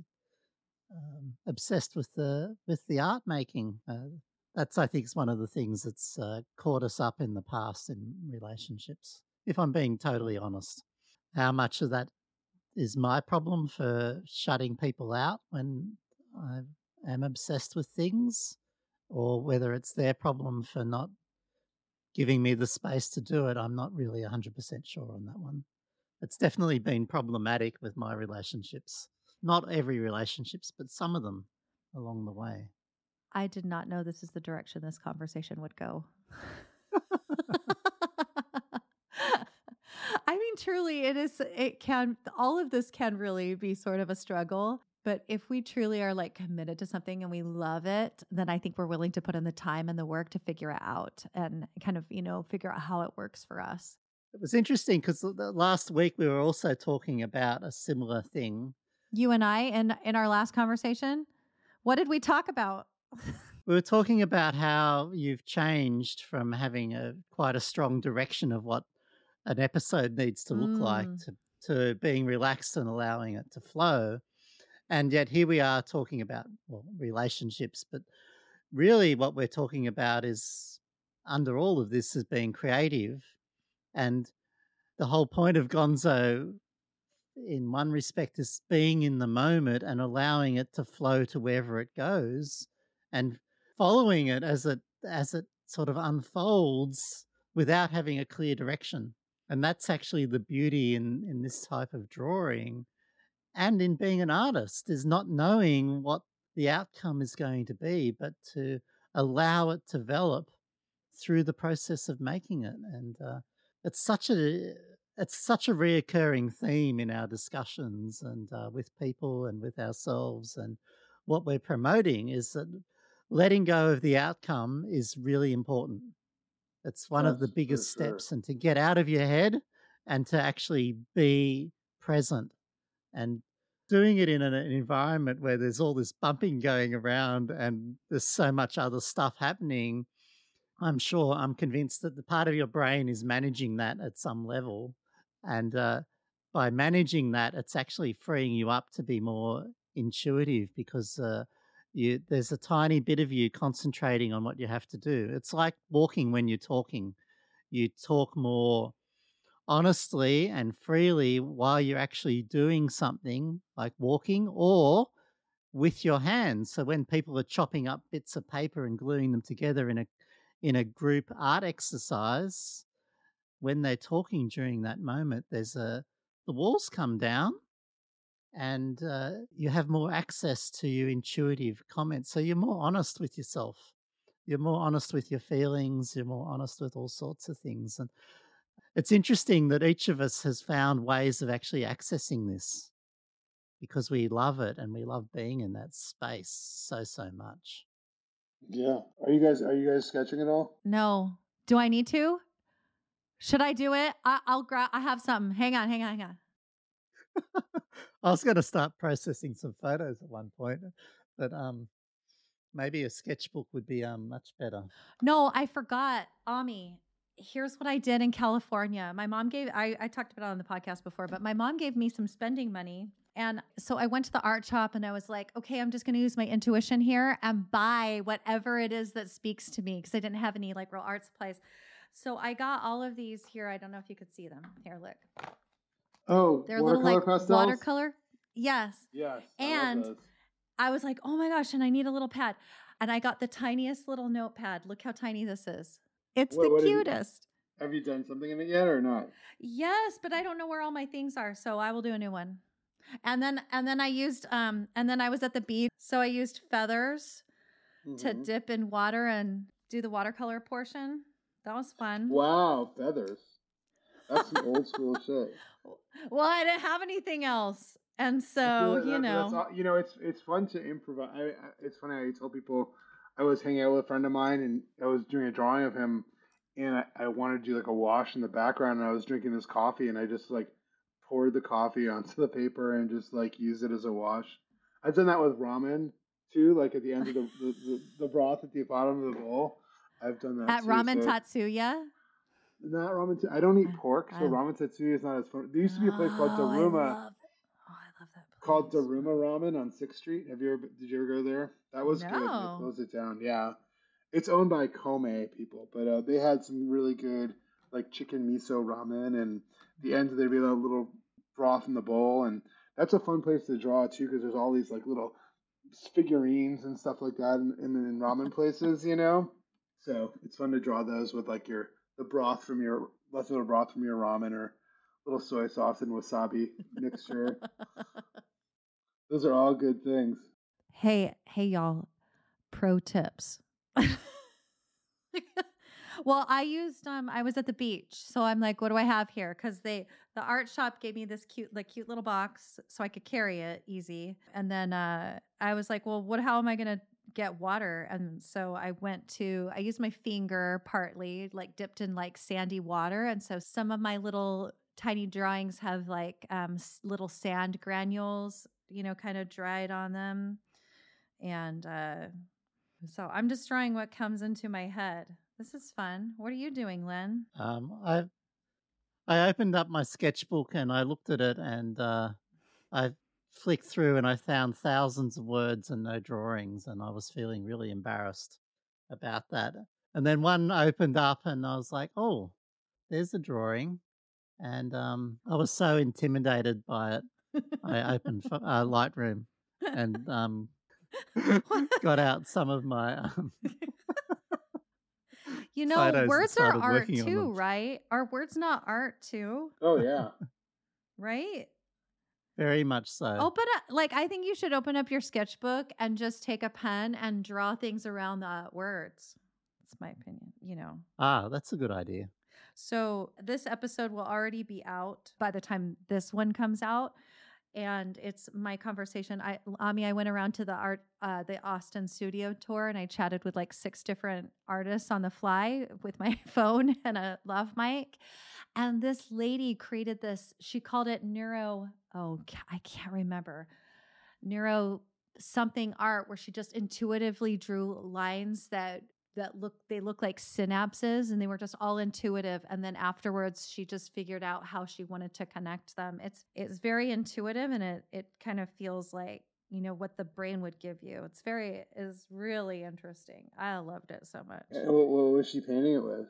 um, obsessed with the with the art making. Uh, that's I think is one of the things that's uh, caught us up in the past in relationships. If I'm being totally honest, how much of that is my problem for shutting people out when I am obsessed with things, or whether it's their problem for not giving me the space to do it, I'm not really 100% sure on that one. It's definitely been problematic with my relationships. Not every relationships, but some of them along the way. I did not know this is the direction this conversation would go. I mean, truly, it is, it can, all of this can really be sort of a struggle. But if we truly are like committed to something and we love it, then I think we're willing to put in the time and the work to figure it out and kind of, you know, figure out how it works for us. It was interesting because last week we were also talking about a similar thing you and I in in our last conversation? What did we talk about? we were talking about how you've changed from having a quite a strong direction of what an episode needs to look mm. like to, to being relaxed and allowing it to flow. And yet here we are talking about well, relationships, but really what we're talking about is under all of this is being creative. And the whole point of Gonzo in one respect is being in the moment and allowing it to flow to wherever it goes and following it as it as it sort of unfolds without having a clear direction. And that's actually the beauty in in this type of drawing and in being an artist is not knowing what the outcome is going to be but to allow it to develop through the process of making it. And uh, it's such a it's such a reoccurring theme in our discussions and uh, with people and with ourselves. And what we're promoting is that letting go of the outcome is really important. It's one of the biggest steps, and to get out of your head and to actually be present and doing it in an environment where there's all this bumping going around and there's so much other stuff happening. I'm sure, I'm convinced that the part of your brain is managing that at some level. And uh, by managing that, it's actually freeing you up to be more intuitive because uh, you, there's a tiny bit of you concentrating on what you have to do. It's like walking when you're talking. You talk more honestly and freely while you're actually doing something like walking or with your hands. So when people are chopping up bits of paper and gluing them together in a in a group art exercise, when they're talking during that moment, there's a the walls come down, and uh, you have more access to your intuitive comments. So you're more honest with yourself. You're more honest with your feelings. You're more honest with all sorts of things, and it's interesting that each of us has found ways of actually accessing this because we love it and we love being in that space so so much. Yeah. Are you guys are you guys sketching at all? No. Do I need to? Should I do it? I, will grab. I have something. Hang on, hang on, hang on. I was going to start processing some photos at one point, but um, maybe a sketchbook would be um much better. No, I forgot, Ami. Here's what I did in California. My mom gave. I I talked about it on the podcast before, but my mom gave me some spending money. And so I went to the art shop and I was like, okay, I'm just going to use my intuition here and buy whatever it is that speaks to me because I didn't have any like real art supplies. So I got all of these here. I don't know if you could see them. Here, look. Oh, they're little like pastels? watercolor. Yes. Yes. And I was like, oh my gosh, and I need a little pad. And I got the tiniest little notepad. Look how tiny this is. It's What- the what have you- cutest. Have you done something in it yet or not? Yes, but I don't know where all my things are, so I will do a new one. And then and then I used um and then I was at the beach, so I used feathers to Mhm. dip in water and do the watercolor portion. That was fun. Wow, feathers. That's some old school shit. Well, I didn't have anything else. And so, like you that- know, all- you know, it's it's fun to improvise. I, I, it's funny. I tell people I was hanging out with a friend of mine, and I was doing a drawing of him, and I, I wanted to do like a wash in the background, and I was drinking this coffee, and I just like poured the coffee onto the paper and just like used it as a wash. I've done that with ramen too, like at the end of the the, the, the broth at the bottom of the bowl. I've done that at too, Ramen so- Tatsuya. Not ramen. T- I don't eat pork, so I- ramen tatsuya is not as fun. There used to be a place called Oh, Daruma Oh, I love that. called. Daruma Ramen on Sixth Street. Have you ever? Did you ever go there? That was good. They closed it down. Yeah, it's owned by Kome people, but uh, they had some really good like chicken miso ramen, and the end there'd be a little broth in the bowl, and that's a fun place to draw too because there's all these like little figurines and stuff like that in, in, in ramen places, you know. So it's fun to draw those with like your the broth from your leftover broth from your ramen or little soy sauce and wasabi mixture. Those are all good things. Hey, hey, y'all. Pro tips. well, I used um I was at the beach, so I'm like, what do I have here? Because they the art shop gave me this cute like cute little box so I could carry it easy. And then uh I was like, well, what how am I gonna get water? And so I went to I used my finger partly, like dipped in like sandy water. And so some of my little tiny drawings have like um little sand granules, you know, kind of dried on them and uh, so I'm just drawing what comes into my head. This is fun. What are you doing, Len? Um, I I opened up my sketchbook and I looked at it and uh, I flicked through and I found thousands of words and no drawings and I was feeling really embarrassed about that. And then one opened up and I was like, oh, there's a drawing. And um, I was so intimidated by it. I opened f- uh, Lightroom and um, got out some of my um, you know, words are art too, right? Are words not art too? Oh yeah. Right? Very much so. Open up, like I think you should open up your sketchbook and just take a pen and draw things around the words. That's my opinion. You know. Ah, that's a good idea. So this episode will already be out by the time this one comes out. And it's my conversation. I Ami, I went around to the art uh the Austin studio tour and I chatted with like six different artists on the fly with my phone and a lav mic. And this lady created this, she called it neuro, oh, I can't remember. Neuro something art where she just intuitively drew lines that that look they look like synapses and they were just all intuitive and then afterwards she just figured out how she wanted to connect them it's it's very intuitive and it it kind of feels like you know what the brain would give you it's very is really interesting i loved it so much What, what was she painting it with?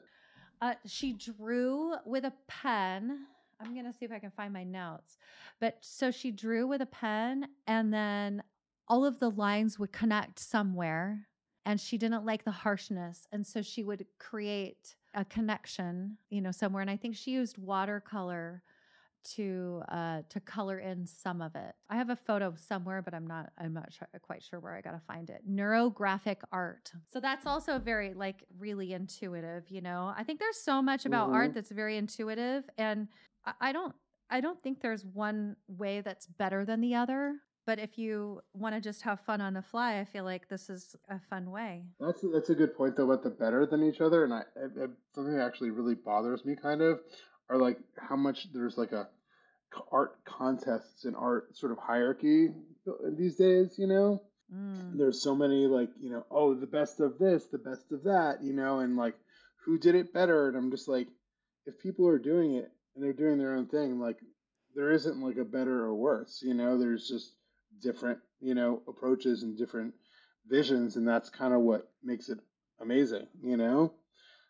uh, she drew with a pen. I'm going to see if I can find my notes. But so she drew with a pen, and then all of the lines would connect somewhere. And she didn't like the harshness. And so she would create a connection, you know, somewhere. And I think she used watercolor to uh to color in some of it. I have a photo somewhere but I'm not I'm not sure, quite sure where I got to find it. Neurographic art. So that's also very like really intuitive, you know. I think there's so much about art Mhm. that's very intuitive and I, don't I don't think there's one way that's better than the other. But if you want to just have fun on the fly, I feel like this is a fun way. That's that's a good point though about the better than each other, and I, I, I something that actually really bothers me kind of are like how much there's like a art contests and art sort of hierarchy these days. You know, Mm. there's so many like you know oh the best of this, the best of that, you know, and like who did it better, and I'm just like if people are doing it and they're doing their own thing, like there isn't like a better or worse, you know, there's just different you know approaches and different visions and that's kind of what makes it amazing you know?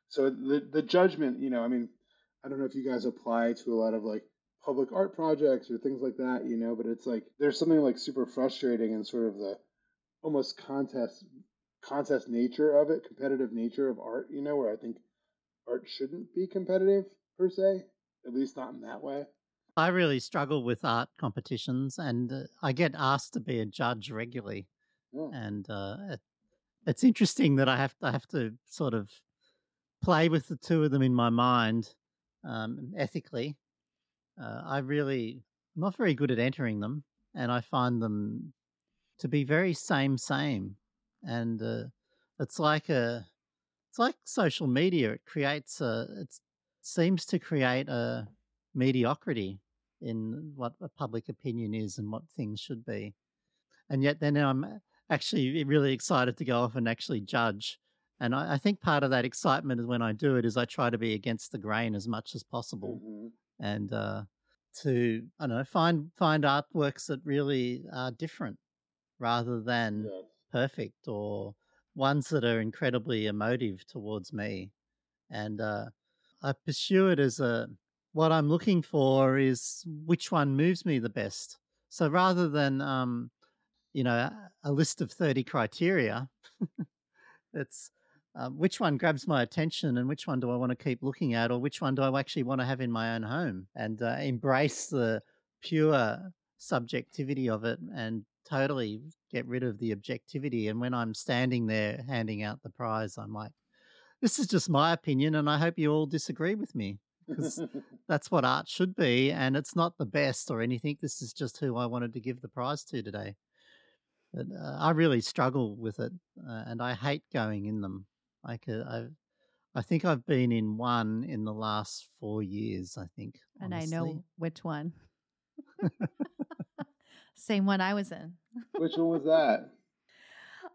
So the the judgment you know i mean i don't know if you guys apply to a lot of like public art projects or things like that you know but it's like there's something like super frustrating and sort of the almost contest contest nature of it, competitive nature of art, you know, where I think art shouldn't be competitive per se, at least not in that way. I really struggle with art competitions, and uh, I get asked to be a judge regularly. Yeah. And uh, it, it's interesting that I have I have to sort of play with the two of them in my mind um, ethically. Uh, I really I'm not very good at entering them, and I find them to be very same same, and uh, it's like a it's like social media. It creates a it seems to create a mediocrity in what a public opinion is and what things should be, and yet then I'm actually really excited to go off and actually judge. And I, I think part of that excitement is when I do it is I try to be against the grain as much as possible, hmm and uh, to I don't know find find artworks that really are different rather than Yes. perfect or ones that are incredibly emotive towards me. And uh, I pursue it as a what I'm looking for is which one moves me the best. So rather than um, you know a, list of thirty criteria, it's um, which one grabs my attention and which one do I want to keep looking at, or which one do I actually want to have in my own home and uh, embrace the pure subjectivity of it and totally get rid of the objectivity. And when I'm standing there handing out the prize, I'm like, this is just my opinion, and I hope you all disagree with me because That's what art should be, and it's not the best or anything. This is just who I wanted to give the prize to today. But uh, I really struggle with it, uh, and I hate going in them. Like uh, I, I think I've been in one in the last four years. I think, And I know which one. Same one I was in. Which one was that?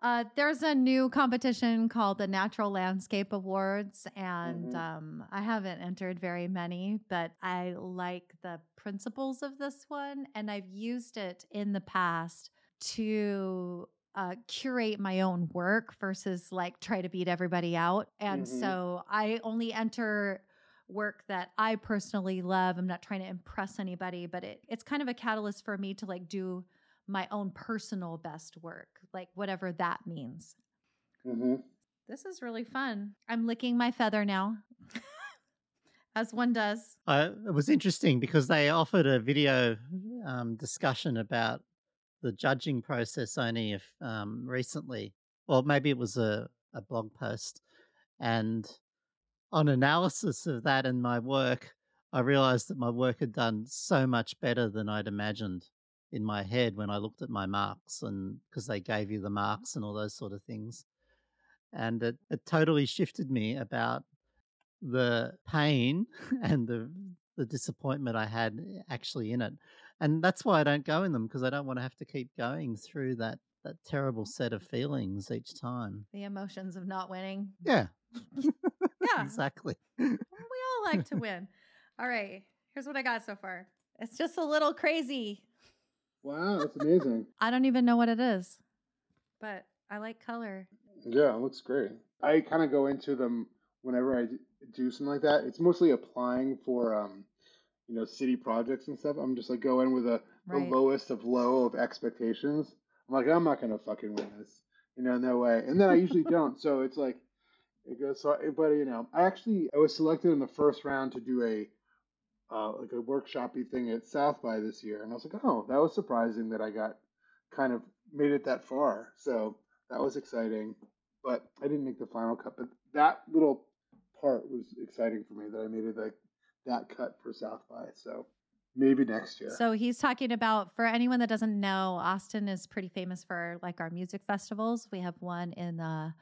Uh, there's a new competition called the Natural Landscape Awards, and Mhm. um, I haven't entered very many, but I like the principles of this one, and I've used it in the past to uh, curate my own work versus like try to beat everybody out. And Mhm. so I only enter work that I personally love. I'm not trying to impress anybody, but it, it's kind of a catalyst for me to like do my own personal best work, like whatever that means. hmm This is really fun. I'm licking my feather now, as one does. Uh, it was interesting because they offered a video um, discussion about the judging process only if um, recently, or maybe it was a, a blog post, and on analysis of that and my work, I realized that my work had done so much better than I'd imagined in my head when I looked at my marks, and because they gave you the mm-hmm. marks and all those sort of things, and it, it totally shifted me about the pain and the the disappointment I had eh, actually in it. And that's why I don't go in them because I don't want to have to keep going through that that terrible set of feelings each time. The emotions of not winning. Yeah, Yeah, exactly. we all like to win. All right, here's what I got so far. It's just a little crazy. Wow, that's amazing. I don't even know what it is, but I like color. yeah, it looks great. I kind of go into them whenever I do something like that. It's mostly applying for, um, you know, city projects and stuff. I'm just like go in with a Right. the lowest of low of expectations. I'm like, I'm not gonna fucking win this, you know, no way. And then I usually don't. So it's like it goes. So, but you know, I actually I was selected in the first round to do a uh, like a workshopy thing at South by this year, and I was like, oh, that was surprising that I got kind of made it that far. So that was exciting, but I didn't make the final cut. But that little part was exciting for me that I made it like that cut for South by. So maybe next year. So he's talking about for anyone that doesn't know, Austin is pretty famous for like our music festivals. We have one in the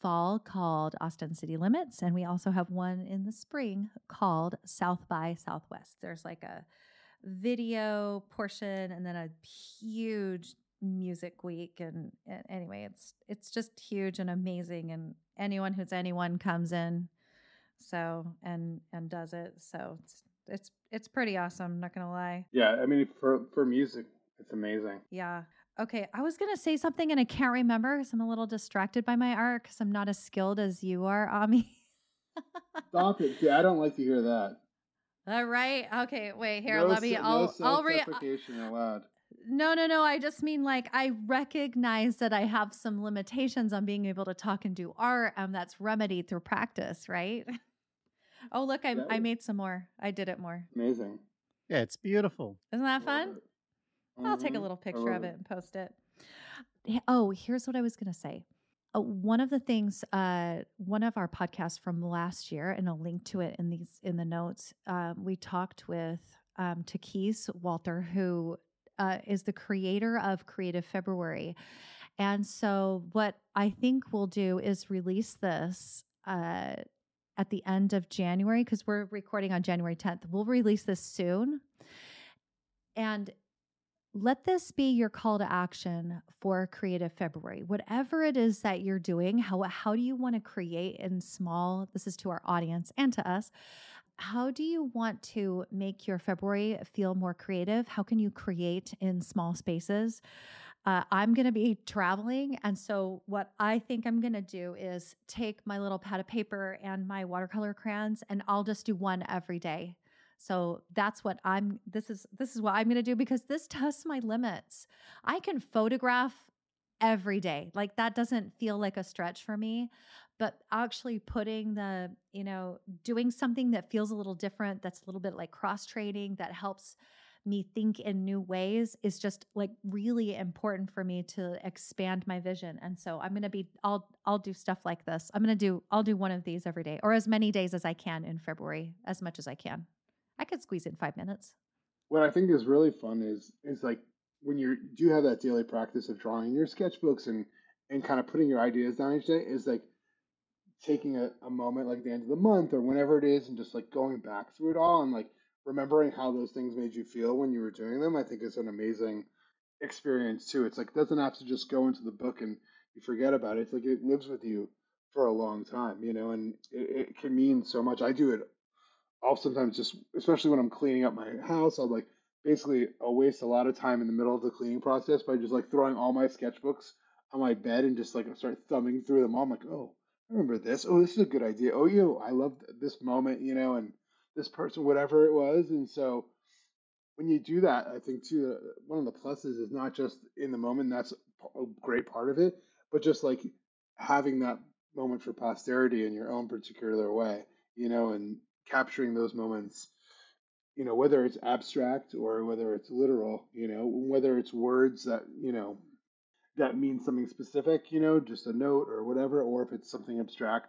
fall called Austin City Limits, and we also have one in the spring called South by Southwest. There's like a video portion and then a huge music week and, and anyway it's it's just huge and amazing and anyone who's anyone comes in so and and does it so it's it's it's pretty awesome not gonna lie yeah, I mean for for music, it's amazing. yeah. Okay. I was going to say something and I can't remember because I'm a little distracted by my art because I'm not as skilled as you are, Ami. Stop it! Yeah, I don't like to hear that. All right. Okay. Wait, here. no, let me. I'll. no I'll re. Uh allowed. No, no, no. I just mean like I recognize that I have some limitations on being able to talk and do art, and that's remedied through practice, right? oh, look, I, I made some more. I did it more. Amazing. Yeah, it's beautiful. Isn't that fun? I'll take a Mhm. little picture of it and post it. Oh, here's what I was going to say. Uh, one of the things, uh, one of our podcasts from last year, and I'll link to it in these in the notes. Um, we talked with um, Takis Walter, who uh, is the creator of Creative February, and so what I think we'll do is release this. Uh, at the end of January, because we're recording on January 10th. We'll release this soon. And let this be your call to action for creative february. Whatever it is that you're doing how how do you want to create in small this is to our audience and to us how do you want to make your february feel more creative? How can you create in small spaces? Uh, i'm going to be traveling and so what i think i'm going to do is take my little pad of paper and my watercolor crayons and i'll just do one every day so that's what I'm this is this is what I'm going to do because this tests my limits. I can photograph every day. Like that doesn't feel like a stretch for me, but actually putting the, you know, doing something that feels a little different, that's a little bit like cross training that helps me think in new ways is just like really important for me to expand my vision. And so I'm going to be I'll I'll do stuff like this. I'm going to do I'll do one of these every day or as many days as I can in February, as much as I can. I could squeeze in 5 minutes. What I think is really fun is is like when you do have that daily practice of drawing your sketchbooks and and kind of putting your ideas down each day is like taking a, a moment like the end of the month or whenever it is and just like going back through it all and like remembering how those things made you feel when you were doing them i think is an amazing experience too. It's like doesn't have to just go into the book and you forget about it. It's like it lives with you for a long time you know and it, it can mean so much. I do it I'll sometimes just, especially when I'm cleaning up my house, I'll like basically I'll waste a lot of time in the middle of the cleaning process by just like throwing all my sketchbooks on my bed and just like start thumbing through them all. I'm like, oh, I remember this. Oh, this is a good idea. Oh, you, I love this moment, you know, and this person, whatever it was. And so when you do that, I think too, uh, one of the pluses is not just in the moment. That's a great part of it, but just like having that moment for posterity in your own particular way, you know, and capturing those moments you know whether it's abstract or whether it's literal you know whether it's words that you know that mean something specific you know just a note or whatever or if it's something abstract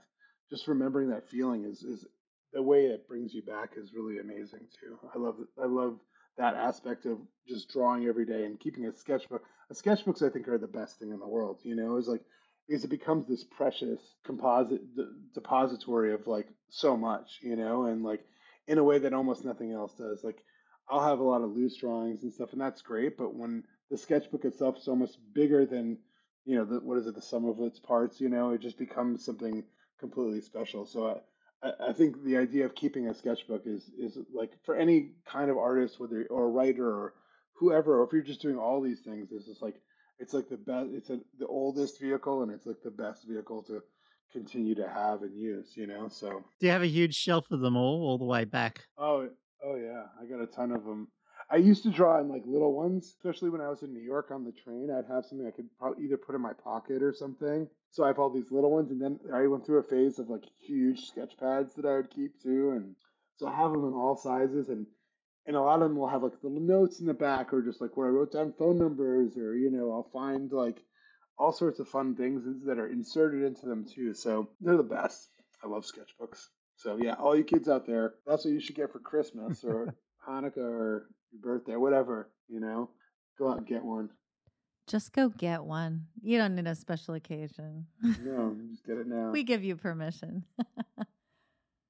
just remembering that feeling is is the way it brings you back is really amazing too. I love i love that aspect of just drawing every day and keeping a sketchbook a sketchbooks i think are the best thing in the world you know it's like because it becomes this precious composite d- depository of like so much, you know, and like in a way that almost nothing else does. Like I'll have a lot of loose drawings and stuff, and that's great. But when the sketchbook itself is almost bigger than, you know, the, what is it, the sum of its parts, you know, it just becomes something completely special. So I, I, think the idea of keeping a sketchbook is is like for any kind of artist, whether or writer or whoever, or if you're just doing all these things, it's just like it's like the best it's a, the oldest vehicle and it's like the best vehicle to continue to have and use you know so. Do you have a huge shelf of them all, all the way back? oh oh yeah. I got a ton of them i used to draw in like little ones especially when i was in new york on the train i'd have something i could probably either put in my pocket or something. So i have all these little ones and then i went through a phase of like huge sketch pads that i would keep too and so i have them in all sizes and and a lot of them will have like little notes in the back or just like where I wrote down phone numbers or you know I'll find like all sorts of fun things that are inserted into them too. So they're the best. I love sketchbooks. So yeah, all you kids out there, that's what you should get for Christmas or Hanukkah or your birthday, whatever. You know, go out and get one. Just go get one. You don't need a special occasion. No, just get it now. we give you permission.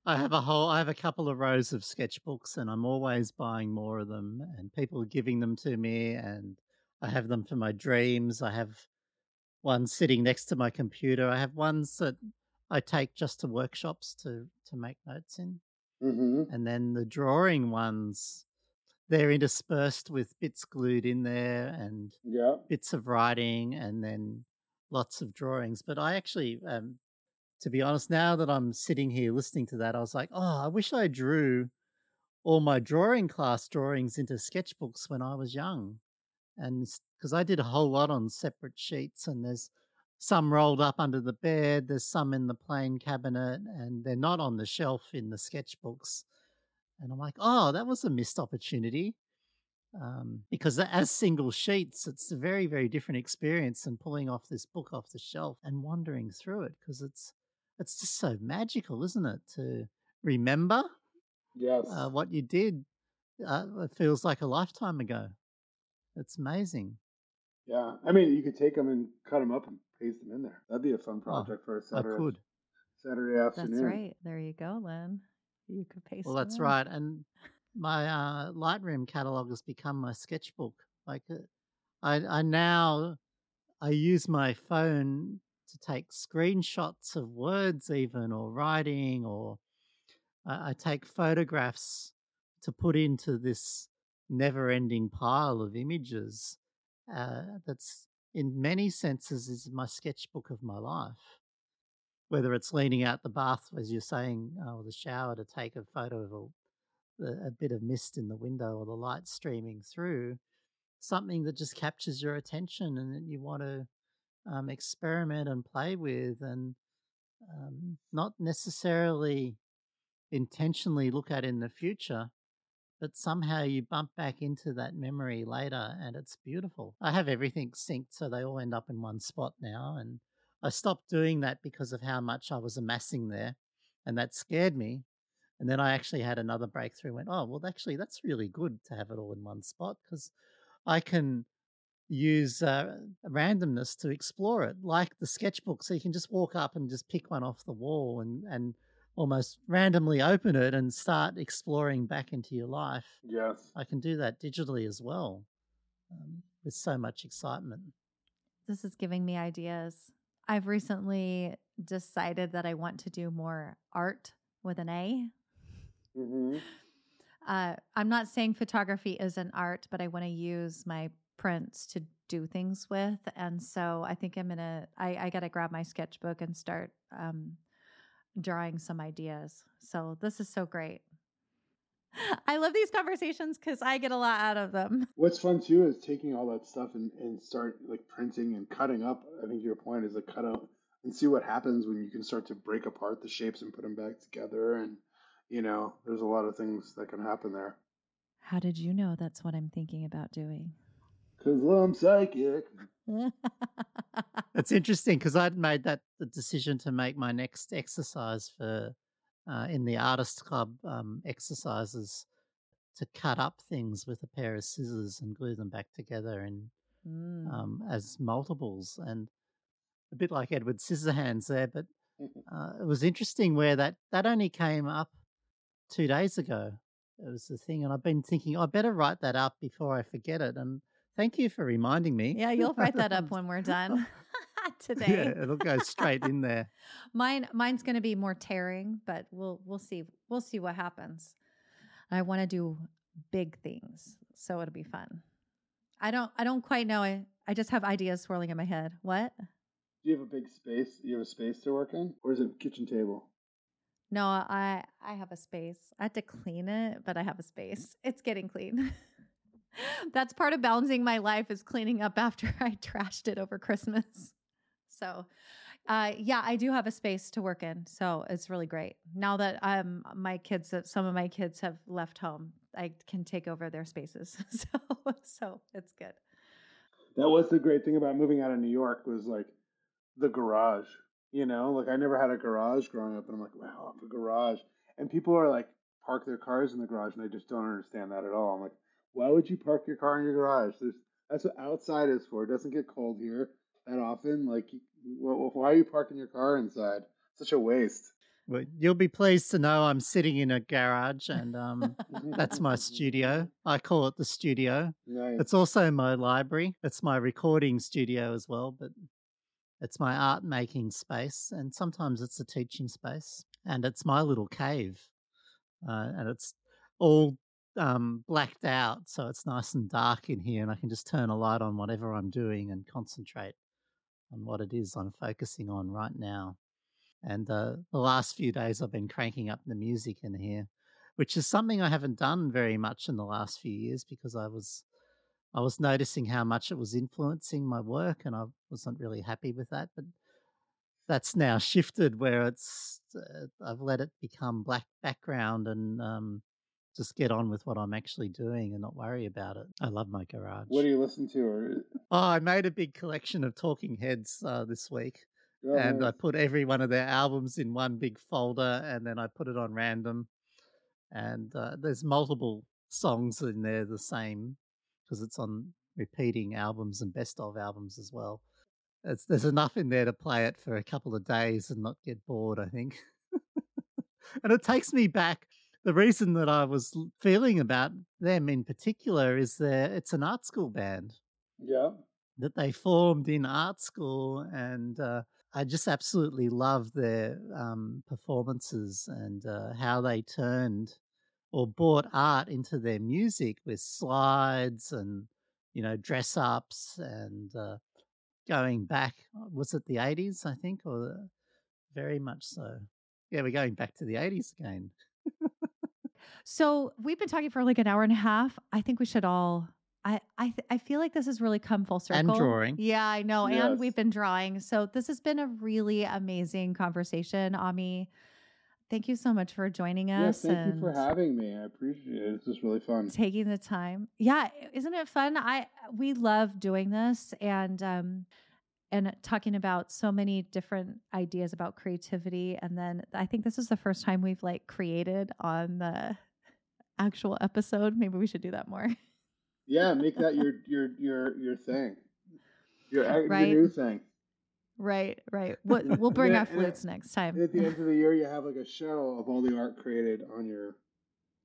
I have a whole, I have a couple of rows of sketchbooks, and I'm always buying more of them, and people are giving them to me, and I have them for my dreams. I have one sitting next to my computer. I have ones that I take just to workshops to to make notes in, hmm and then the drawing ones, they're interspersed with bits glued in there and Yeah. bits of writing, and then lots of drawings. But I actually, um, to be honest, now that I'm sitting here listening to that, I was like, oh, I wish I drew all my drawing class drawings into sketchbooks when I was young. and because I did a whole lot on separate sheets, and there's some rolled up under the bed, there's some in the plain cabinet, and they're not on the shelf in the sketchbooks. And I'm like, oh, that was a missed opportunity. Um, because as single sheets, it's a very, very different experience than pulling off this book off the shelf and wandering through it because it's it's just so magical, isn't it? To remember Yes. uh, what you did. Uh, it feels like a lifetime ago. It's amazing. yeah. I mean, you could take them and cut them up and paste them in there. That'd be a fun Oh, project for a Saturday I could. Saturday afternoon. That's right. There you go, Len. You could paste. Well, that's in. right. And my uh, Lightroom catalog has become my sketchbook. Like, uh, I, I now I use my phone to take screenshots of words, even or writing, or I, I take photographs to put into this never-ending pile of images. Uh, that's in many senses is my sketchbook of my life. Whether it's leaning out the bath, as you're saying, uh, or the shower to take a photo of a, a, a bit of mist in the window or the light streaming through, something that just captures your attention and that you want to um, experiment and play with, and um, not necessarily intentionally look at in the future, but somehow you bump back into that memory later and it's beautiful. I have everything synced so they all end up in one spot now. And I stopped doing that because of how much I was amassing there. And that scared me. And then I actually had another breakthrough went, oh, well, actually, that's really good to have it all in one spot because I can use uh, randomness to explore it, like the sketchbook. So you can just walk up and just pick one off the wall and, and almost randomly open it and start exploring back into your life. Yes. I can do that digitally as well um, with so much excitement. This is giving me ideas. I've recently decided that I want to do more art with an A. hmm Uh, I'm not saying photography isn't art, but I want to use my prints to do things with. And so I think I'm gonna. I, I got to grab my sketchbook and start um, drawing some ideas. So this is so great. I love these conversations because I get a lot out of them. What's fun too is taking all that stuff and, and start like printing and cutting up. I think your point is like cut out and see what happens when you can start to break apart the shapes and put them back together. And you know, there's a lot of things that can happen there. How did you know that's what I'm thinking about doing? Cause I'm psychic. It's interesting because I'd made that the decision to make my next exercise for uh, in the artist club um, exercises to cut up things with a pair of scissors and glue them back together in Mm. um, as multiples and a bit like Edward Scissorhands there. But uh, it was interesting where that that only came up two days ago. It was the thing, and I've been thinking I better write that up before I forget it. And thank you for reminding me. yeah, you'll write that up when we're done today. Yeah, it'll go straight in there. Mine mine's going to be more tearing, but we'll we'll see. We'll see what happens. I want to do big things, so it'll be fun. I don't I don't quite know. I I just have ideas swirling in my head. What? Do you have a big space? Do You have a space to work in, or is it kitchen table? No, I I have a space. I had to clean it, but I have a space. It's getting clean. That's part of balancing my life is cleaning up after I trashed it over Christmas. So, uh, yeah, I do have a space to work in, so it's really great. Now that um my kids, have- some of my kids have left home, I can take over their spaces. So, so it's good. That was the great thing about moving out of New York was like the garage. You know, like I never had a garage growing up, and I'm like, wow, a garage. And people are like, park their cars in the garage, and I just don't understand that at all. I'm like, why would you park your car in your garage? There's that's what outside is for. It doesn't get cold here that often. Like, wh- wh- why are you parking your car inside? Such a waste. Well, you'll be pleased to know I'm sitting in a garage, and um, that's my studio. I call it the studio. Nice. It's also my library. It's my recording studio as well, but it's my art making space, and sometimes it's a teaching space, and it's my little cave, uh, and it's all um, blacked out, so it's nice and dark in here, and I can just turn a light on whatever I'm doing and concentrate on what it is I'm focusing on right now. And uh, the last few days, I've been cranking up the music in here, which is something I haven't done very much in the last few years because I was I was noticing how much it was influencing my work, and I wasn't really happy with that. But that's now shifted where it's uh, I've let it become black background and um, just get on with what I'm actually doing and not worry about it. I love my garage. What do you listen to? Or oh, I made a big collection of Talking Heads uh, this week. Oh, and I put every one of their albums in one big folder, and then I put it on random. And uh, there's multiple songs in there the same because it's on repeating albums and best of albums as well. It's, there's enough in there to play it for a couple of days and not get bored, I think. and it takes me back. The reason that I was feeling about them in particular is that it's an art school band. Yeah. that they formed in art school and uh, i just absolutely love their um, performances and uh, how they turned or brought art into their music with slides and you know dress ups and uh, going back uh, was it the 80s i think or the- very much so. Yeah we're going back to the 80s again So we've been talking for like an hour and a half. I think we should all. I I th- I feel like this has really come full circle. And drawing. Yeah, I know. And we've been drawing. So this has been a really amazing conversation, Ami. Thank you so much for joining Yeah, us. thank you for having me. I appreciate it. This is really fun. taking the time. Yeah, isn't it fun? I we love doing this and um and talking about so many different ideas about creativity and then I think this is the first time we've like created on the actual episode. Maybe we should do that more. Yeah, make that your your your your thing. Your, your new thing. right, right. What we'll bring our flutes next time. At the end of the year, you have like a show of all the art created on your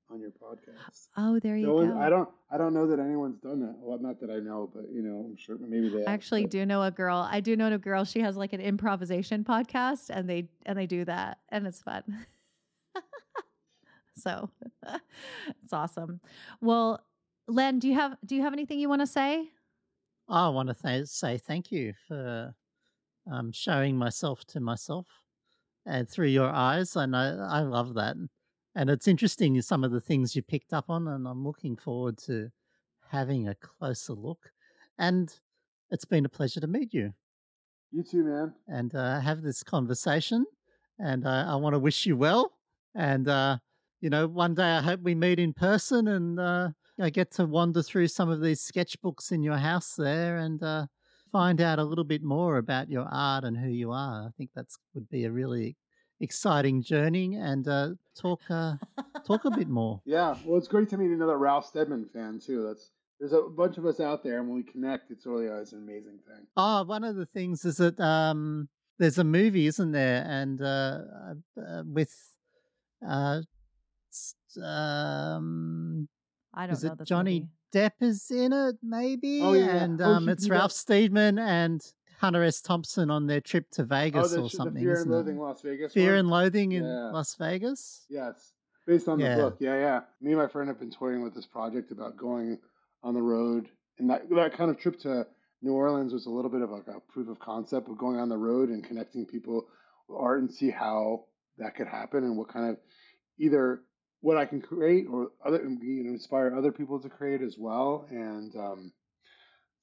on your podcast. Oh, there you No go. I don't I don't know that anyone's done that. Well, not that I know, but you know, I'm sure maybe they I actually but- do know a girl. I do know a girl. She has like an improvisation podcast, and they and they do that, and it's fun. so it's awesome. Well, Len, do you have do you have anything you want to say? I want to th- say thank you for um, showing myself to myself and through your eyes. And I I love that, and it's interesting some of the things you picked up on, and I'm looking forward to having a closer look. And it's been a pleasure to meet you You too, man. and uh, have this conversation. And uh, I want to wish you well. And uh, you know, one day I hope we meet in person and uh, I get to wander through some of these sketchbooks in your house there and uh, find out a little bit more about your art and who you are. I think that's would be a really exciting journey and uh, talk uh, talk a bit more. Yeah, well, it's great to meet another Ralph Steadman fan too. That's there's a bunch of us out there, and when we connect, it's really always an amazing thing. Oh, one of the things is that um, there's a movie, isn't there? And uh, uh, with uh, um, I don't is know it Johnny movie. Depp is in it, maybe? Oh, yeah, yeah. And Oh, um, she- it's Ralph got- Steadman and Hunter S. Thompson on their trip to Oh, Vegas the, or the something, Fear isn't and Loathing it? Las Vegas. Fear one? and Loathing in Yeah. Las Vegas. Yes, based on Yeah. the book. Yeah, yeah. Me and my friend have been toying with this project about going on the road, and that that kind of trip to New Orleans was a little bit of like a proof of concept of going on the road and connecting people with art and see how that could happen and what kind of either what I can create or other you know inspire other people to create as well. And um,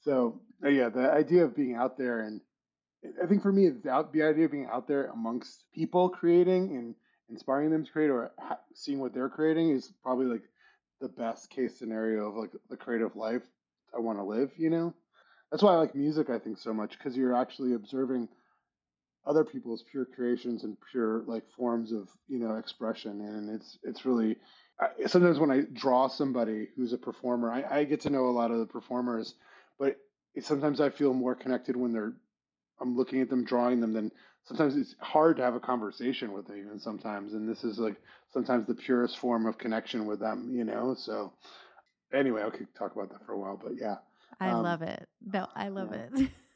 so uh, yeah, the idea of being out there and I think for me, the idea of being out there amongst people creating and inspiring them to create or seeing what they're creating is probably like the best case scenario of like the creative life I want to live. You know, that's why I like music. I think so much because you're actually observing other people's pure creations and pure like forms of you know expression, and it's it's really. I, sometimes when I draw somebody who's a performer, I, I get to know a lot of the performers, but it, sometimes I feel more connected when they're I'm looking at them, drawing them, then sometimes it's hard to have a conversation with them even sometimes. And this is like sometimes the purest form of connection with them, you know? So anyway, I could talk about that for a while, but yeah. I Um, love it. No, I love yeah. it.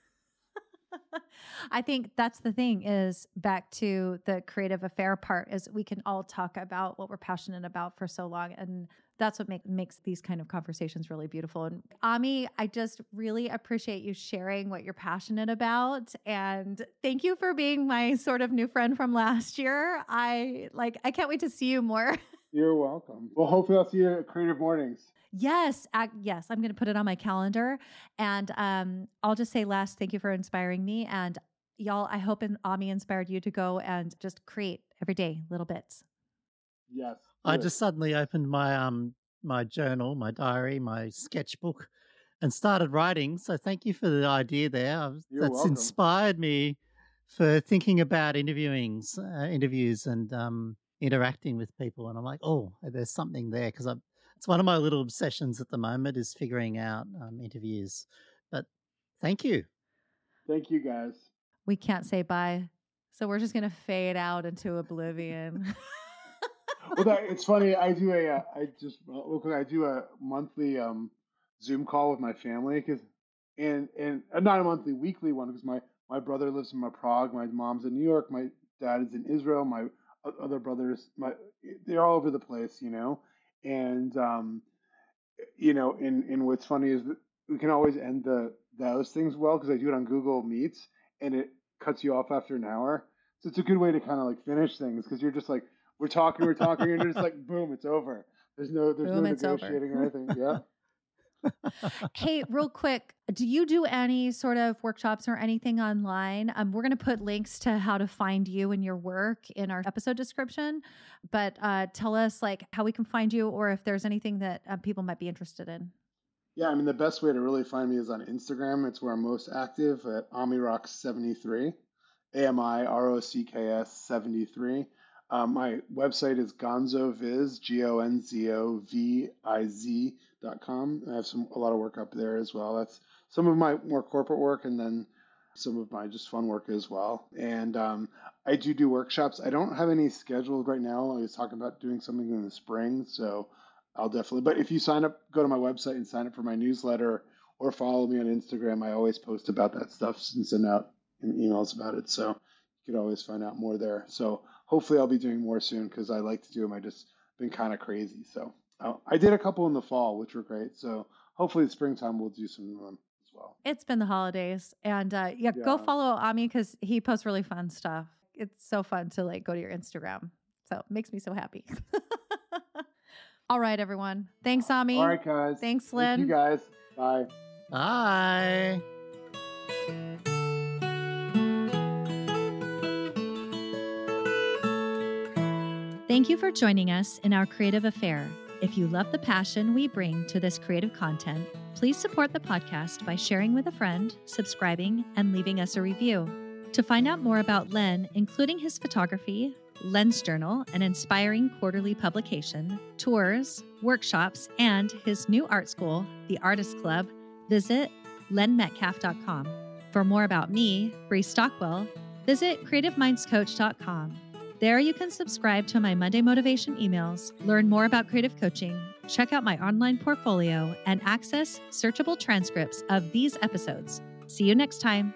I think that's the thing is back to the creative affair part is we can all talk about what we're passionate about for so long and that's what make, makes these kind of conversations really beautiful and Ami I just really appreciate you sharing what you're passionate about and thank you for being my sort of new friend from last year I like I can't wait to see you more You're welcome. Well, hopefully I'll see you at Creative Mornings. Yes, I, yes, I'm going to put it on my calendar, and um, I'll just say, last, thank you for inspiring me, and y'all, I hope Ami inspired you to go and just create every day little bits. Yes. I just suddenly opened my um my journal, my diary, my sketchbook, and started writing. So thank you for the idea there. You're That's welcome. inspired me for thinking about interviewings, uh, interviews, and um, interacting with people. And I'm like, oh, there's something there because I'm. It's one of my little obsessions at the moment is figuring out um, interviews. But thank you. Thank you guys. We can't say bye, so we're just going to fade out into oblivion. well, that, it's funny. I do a, uh, I just real quick. I do a monthly um, Zoom call with my family because, and and uh, not a monthly, weekly one because my my brother lives in my Prague, my mom's in New York, my dad is in Israel, my other brothers, my they're all over the place, you know, and um, you know, and and what's funny is that we can always end the those things well because I do it on Google Meets and it cuts you off after an hour. So it's a good way to kind of like finish things because you're just like we're talking, we're talking, and it's like boom, it's over. There's no there's Boom, no negotiating or anything. Yeah. Hey, real quick, do you do any sort of workshops or anything online? Um, we're going to put links to how to find you and your work in our episode description. But uh, tell us like how we can find you, or if there's anything that uh, people might be interested in. Yeah, I mean the best way to really find me is on Instagram. It's where I'm most active at AmiRock73, A M I R O C K S 73. Um, my website is gonzoviz, G O N Z O V I Z com. I have some a lot of work up there as well. That's some of my more corporate work, and then some of my just fun work as well. And um, I do do workshops. I don't have any scheduled right now. I was talking about doing something in the spring, so I'll definitely. But if you sign up, go to my website and sign up for my newsletter, or follow me on Instagram. I always post about that stuff and send out emails about it. So you can always find out more there. So hopefully I'll be doing more soon because I like to do them. I just been kind of crazy. So uh, I did a couple in the fall, which were great. So hopefully the springtime we'll do some of them as well. It's been the holidays, and uh, yeah, go follow Ami because he posts really fun stuff. It's so fun to like go to your Instagram. So it makes me so happy. All right, everyone. Thanks, Ami. All right, guys. Thanks, Thank Len. you guys. Bye. Bye. Thank you for joining us in our creative affair. If you love the passion we bring to this creative content, please support the podcast by sharing with a friend, subscribing, and leaving us a review. To find out more about Len, including his photography, Lens Journal, an inspiring quarterly publication, tours, workshops, and his new art school, the Artist Club, visit lenmetcalf.com. For more about me, Brie Stockwell, visit creativemindscoach.com. There, you can subscribe to my Monday motivation emails, learn more about creative coaching, check out my online portfolio, and access searchable transcripts of these episodes. See you next time.